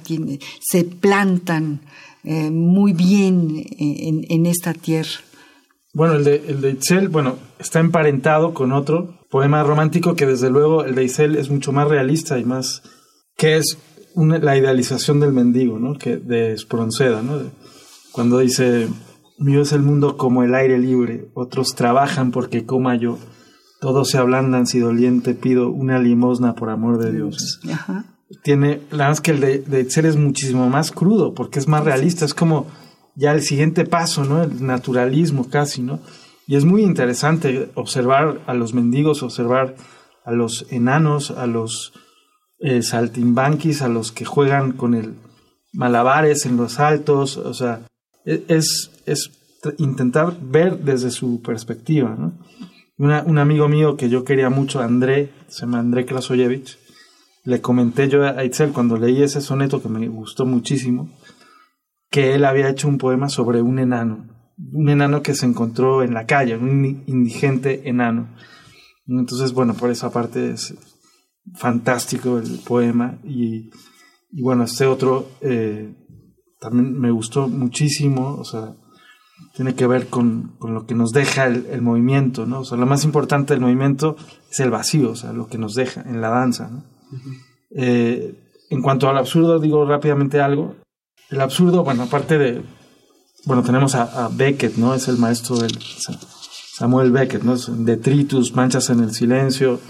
se plantan eh, muy bien en, en, esta tierra. Bueno, el de, el de Itzel, bueno, está emparentado con otro poema romántico que desde luego el de Itzel es mucho más realista y más que es una, la idealización del mendigo, ¿no? Que de Espronceda, ¿no? Cuando dice, mío es el mundo como el aire libre, otros trabajan porque coma yo, todos se ablandan si doliente pido una limosna por amor de Dios. Ajá tiene, la verdad es que el de, de Itzel es muchísimo más crudo, porque es más realista, es como ya el siguiente paso, ¿no? El naturalismo casi, ¿no? Y es muy interesante observar a los mendigos, observar a los enanos, a los eh, saltimbanquis, a los que juegan con el malabares en los altos, o sea, es, es intentar ver desde su perspectiva, ¿no? un amigo mío que yo quería mucho, André, se llama André Krasoyevich, le comenté yo a Itzel cuando leí ese soneto que me gustó muchísimo, que él había hecho un poema sobre un enano, un enano que se encontró en la calle, un indigente enano. Entonces, bueno, por esa parte es fantástico el poema y, bueno, este otro eh, también me gustó muchísimo, o sea, tiene que ver con, lo que nos deja el, movimiento, ¿no? O sea, lo más importante del movimiento es el vacío, o sea, lo que nos deja en la danza. Eh, en cuanto al absurdo, digo rápidamente algo. El absurdo, bueno, aparte de, bueno, tenemos a, Beckett, ¿no? Es el maestro del Samuel Beckett, ¿no? Detritus, Manchas en el Silencio,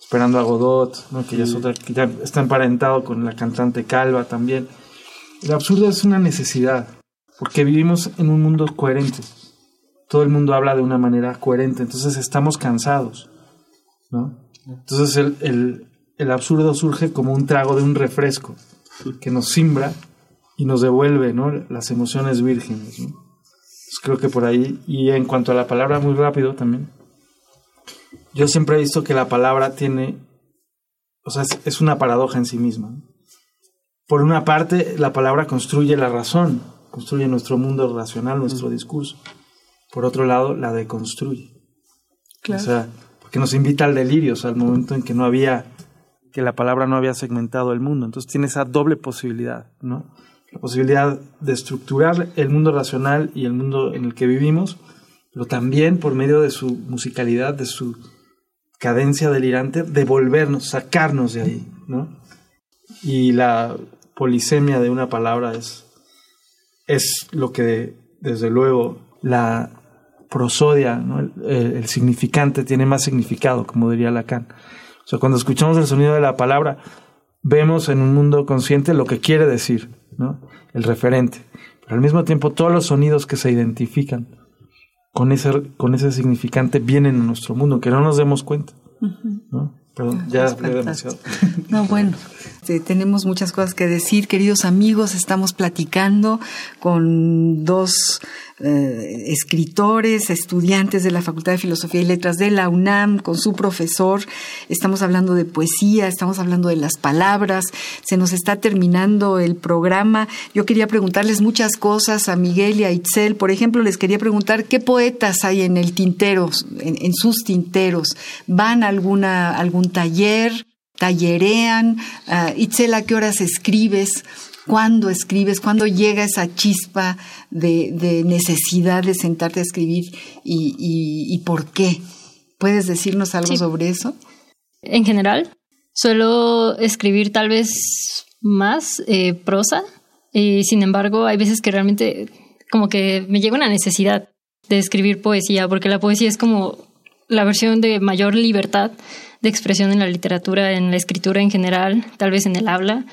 Esperando a Godot, ¿no? Que ya es otra, que ya está emparentado con la cantante Calva también. El absurdo es una necesidad, porque vivimos en un mundo coherente. Todo el mundo habla de una manera coherente, entonces estamos cansados, ¿no? Entonces el, el, el absurdo surge como un trago de un refresco que nos simbra y nos devuelve ¿no? las emociones vírgenes. creo que por ahí, y en cuanto a la palabra, muy rápido también, yo siempre he visto que la palabra tiene, o sea, es, una paradoja en sí misma. Por una parte, la palabra construye la razón, construye nuestro mundo racional, nuestro discurso. Por otro lado, la deconstruye. Claro. O sea, porque nos invita al delirio, o sea, al momento en que no había que la palabra no había segmentado el mundo. Entonces tiene esa doble posibilidad, ¿no? La posibilidad de estructurar el mundo racional y el mundo en el que vivimos, pero también por medio de su musicalidad, de su cadencia delirante, devolvernos, sacarnos de ahí, ¿no? Y la polisemia de una palabra es, es lo que, desde luego, la prosodia, ¿no? el, el significante tiene más significado, como diría Lacan. Sea, cuando escuchamos el sonido de la palabra, vemos en un mundo consciente lo que quiere decir, ¿no? El referente. Pero al mismo tiempo, todos los sonidos que se identifican con ese, con ese significante vienen a nuestro mundo, que no nos demos cuenta, ¿no? Perdón, ya hablé demasiado. No, bueno, tenemos muchas cosas que decir, queridos amigos. Estamos platicando con dos eh, escritores, estudiantes de la Facultad de Filosofía y Letras de la UNAM, con su profesor. Estamos hablando de poesía, estamos hablando de las palabras. Se nos está terminando el programa. Yo quería preguntarles muchas cosas a Miguel y a Itzel. Por ejemplo, les quería preguntar qué poetas hay en el tintero, en, sus tinteros. ¿Van a alguna, algún taller? Tallerean. Uh, Itzel, ¿a qué horas escribes? ¿Cuándo escribes? ¿Cuándo llega esa chispa de, necesidad de sentarte a escribir y, por qué? ¿Puedes decirnos algo sobre eso? En general, suelo escribir tal vez más eh, prosa y sin embargo hay veces que realmente como que me llega una necesidad de escribir poesía porque la poesía es como la versión de mayor libertad de expresión en la literatura, en la escritura en general, tal vez en el habla.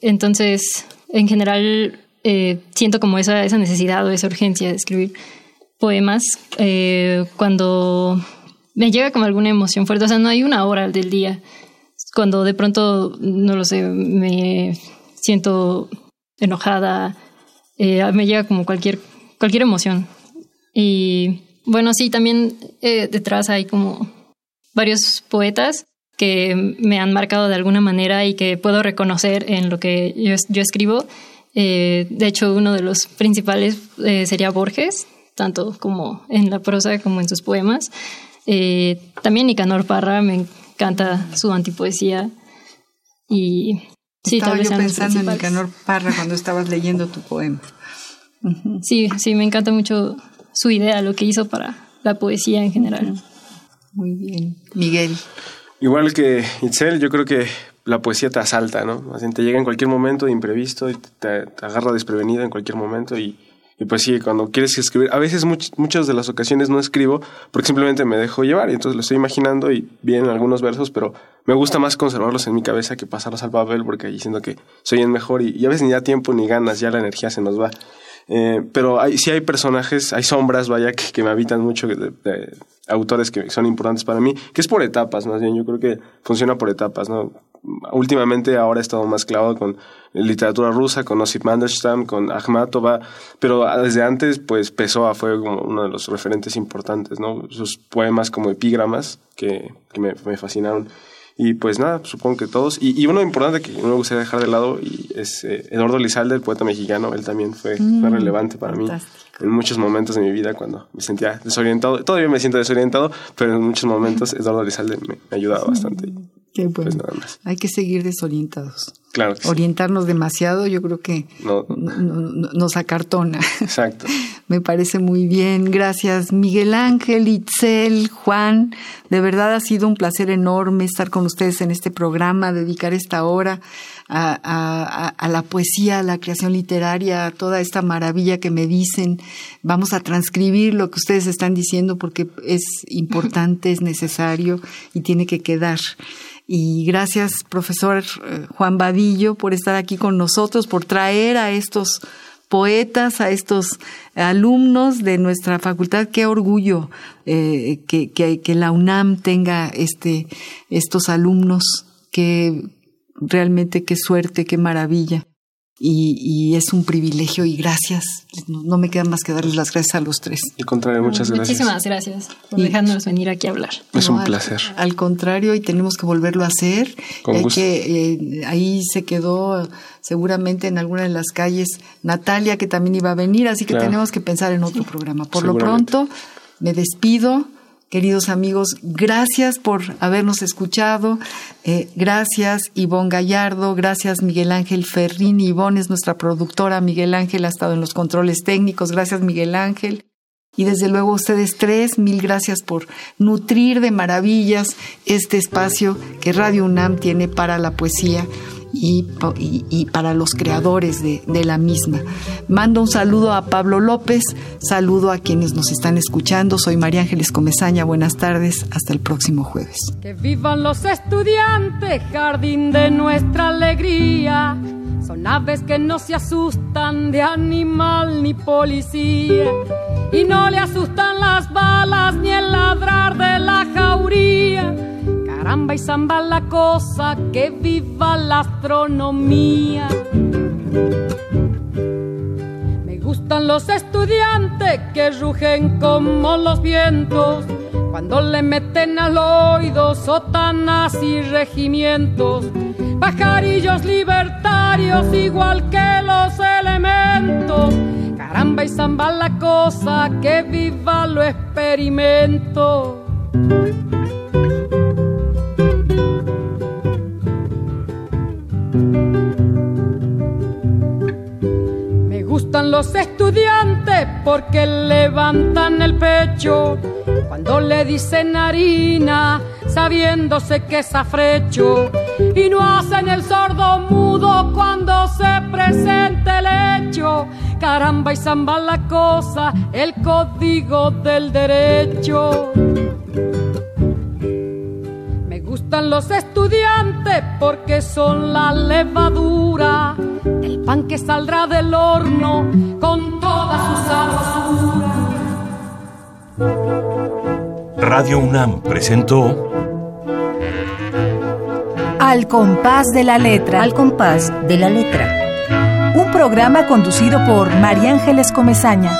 Entonces, en general, eh, siento como esa, esa necesidad o esa urgencia de escribir poemas eh, cuando me llega como alguna emoción fuerte. O sea, no hay una hora del día. Cuando de pronto, no lo sé, me siento enojada, eh, me llega como cualquier, cualquier emoción. Y bueno, sí, también detrás hay como varios poetas que me han marcado de alguna manera y que puedo reconocer en lo que yo, escribo. Eh, de hecho, uno de los principales eh, sería Borges, tanto como en la prosa como en sus poemas. Eh, también Nicanor Parra, me encanta su antipoesía. Y sí, Estaba yo pensando en Nicanor Parra cuando estabas leyendo tu poema. Sí, sí, me encanta mucho su idea, lo que hizo para la poesía en general. Muy bien. Miguel. Igual que Itzel, yo creo que la poesía te asalta, ¿no? Te llega en cualquier momento de imprevisto y te, agarra desprevenida en cualquier momento y, pues sí, cuando quieres escribir, a veces muchas de las ocasiones no escribo porque simplemente me dejo llevar y entonces lo estoy imaginando y vienen algunos versos, pero me gusta más conservarlos en mi cabeza que pasarlos al papel porque ahí siento que soy el mejor y, y, a veces ni da tiempo ni ganas, ya la energía se nos va. Eh, pero hay, sí hay personajes, hay sombras, vaya, que, me habitan mucho, autores que son importantes para mí, que es por etapas, más bien. Yo creo que funciona por etapas, ¿no? últimamente ahora he estado más clavado con literatura rusa, con Osip Mandelstam, con Akhmatova, pero desde antes, pues Pessoa fue como uno de los referentes importantes, ¿no? Sus poemas como epígramas que, me, fascinaron. Y pues nada, supongo que todos. Y, uno importante que no me gustaría dejar de lado y es eh, Eduardo Lizalde, el poeta mexicano. Él también fue, mm, relevante para mí en muchos momentos de mi vida cuando me sentía desorientado. Todavía me siento desorientado, pero en muchos momentos Eduardo Lizalde me, ha ayudado bastante. Qué bueno. Pues Hay que seguir desorientados. Claro. Orientarnos demasiado, yo creo que nos acartona. Exacto. Me parece muy bien. Gracias, Miguel Ángel, Itzel, Juan. De verdad ha sido un placer enorme estar con ustedes en este programa, dedicar esta hora a, la poesía, a la creación literaria, a toda esta maravilla que me dicen. Vamos a transcribir lo que ustedes están diciendo porque es importante, es necesario y tiene que quedar. Y gracias, profesor eh, Juan Vadillo, por estar aquí con nosotros, por traer a estos poetas, a estos alumnos de nuestra facultad. Qué orgullo eh, que, que, la UNAM tenga este, estos alumnos. Qué, realmente qué suerte, qué maravilla y, es un privilegio y gracias. No, me queda más que darles las gracias a los tres. Al contrario, muchas gracias. Muchísimas gracias por dejándonos venir aquí a hablar. Es un placer. Al, contrario, y tenemos que volverlo a hacer. Con Que, eh, ahí se quedó seguramente en alguna de las calles Natalia, que también iba a venir, así que tenemos que pensar en otro programa. Por lo pronto, me despido. Queridos amigos, gracias por habernos escuchado. Eh, gracias Ivonne Gallardo, gracias Miguel Ángel Ferrini. Ivonne es nuestra productora, Miguel Ángel ha estado en los controles técnicos. Gracias Miguel Ángel. Y desde luego ustedes tres, mil gracias por nutrir de maravillas este espacio que Radio UNAM tiene para la poesía y, para los creadores de, la misma. Mando un saludo a Pablo López, saludo a quienes nos están escuchando. Soy María Ángeles Comezaña, buenas tardes, hasta el próximo jueves. Que vivan los estudiantes, jardín de nuestra alegría. Son aves que no se asustan de animal ni policía. Y no le asustan las Y zamba la cosa, que viva la astronomía. Me gustan los estudiantes que rugen como los vientos cuando le meten al oído sotanas y regimientos. Pajarillos libertarios igual que los elementos. Caramba y zamba la cosa, que viva lo experimento. Los estudiantes porque levantan el pecho cuando le dicen harina, sabiéndose que es afrecho, y no hacen el sordo mudo cuando se presente el hecho. Caramba y zamba la cosa, el código del derecho. Me gustan los estudiantes porque son la levadura pan que saldrá del horno con toda su sabrosura. Radio UNAM presentó Al compás de la letra. Al compás de la letra. Un programa conducido por María Ángeles Comezaña.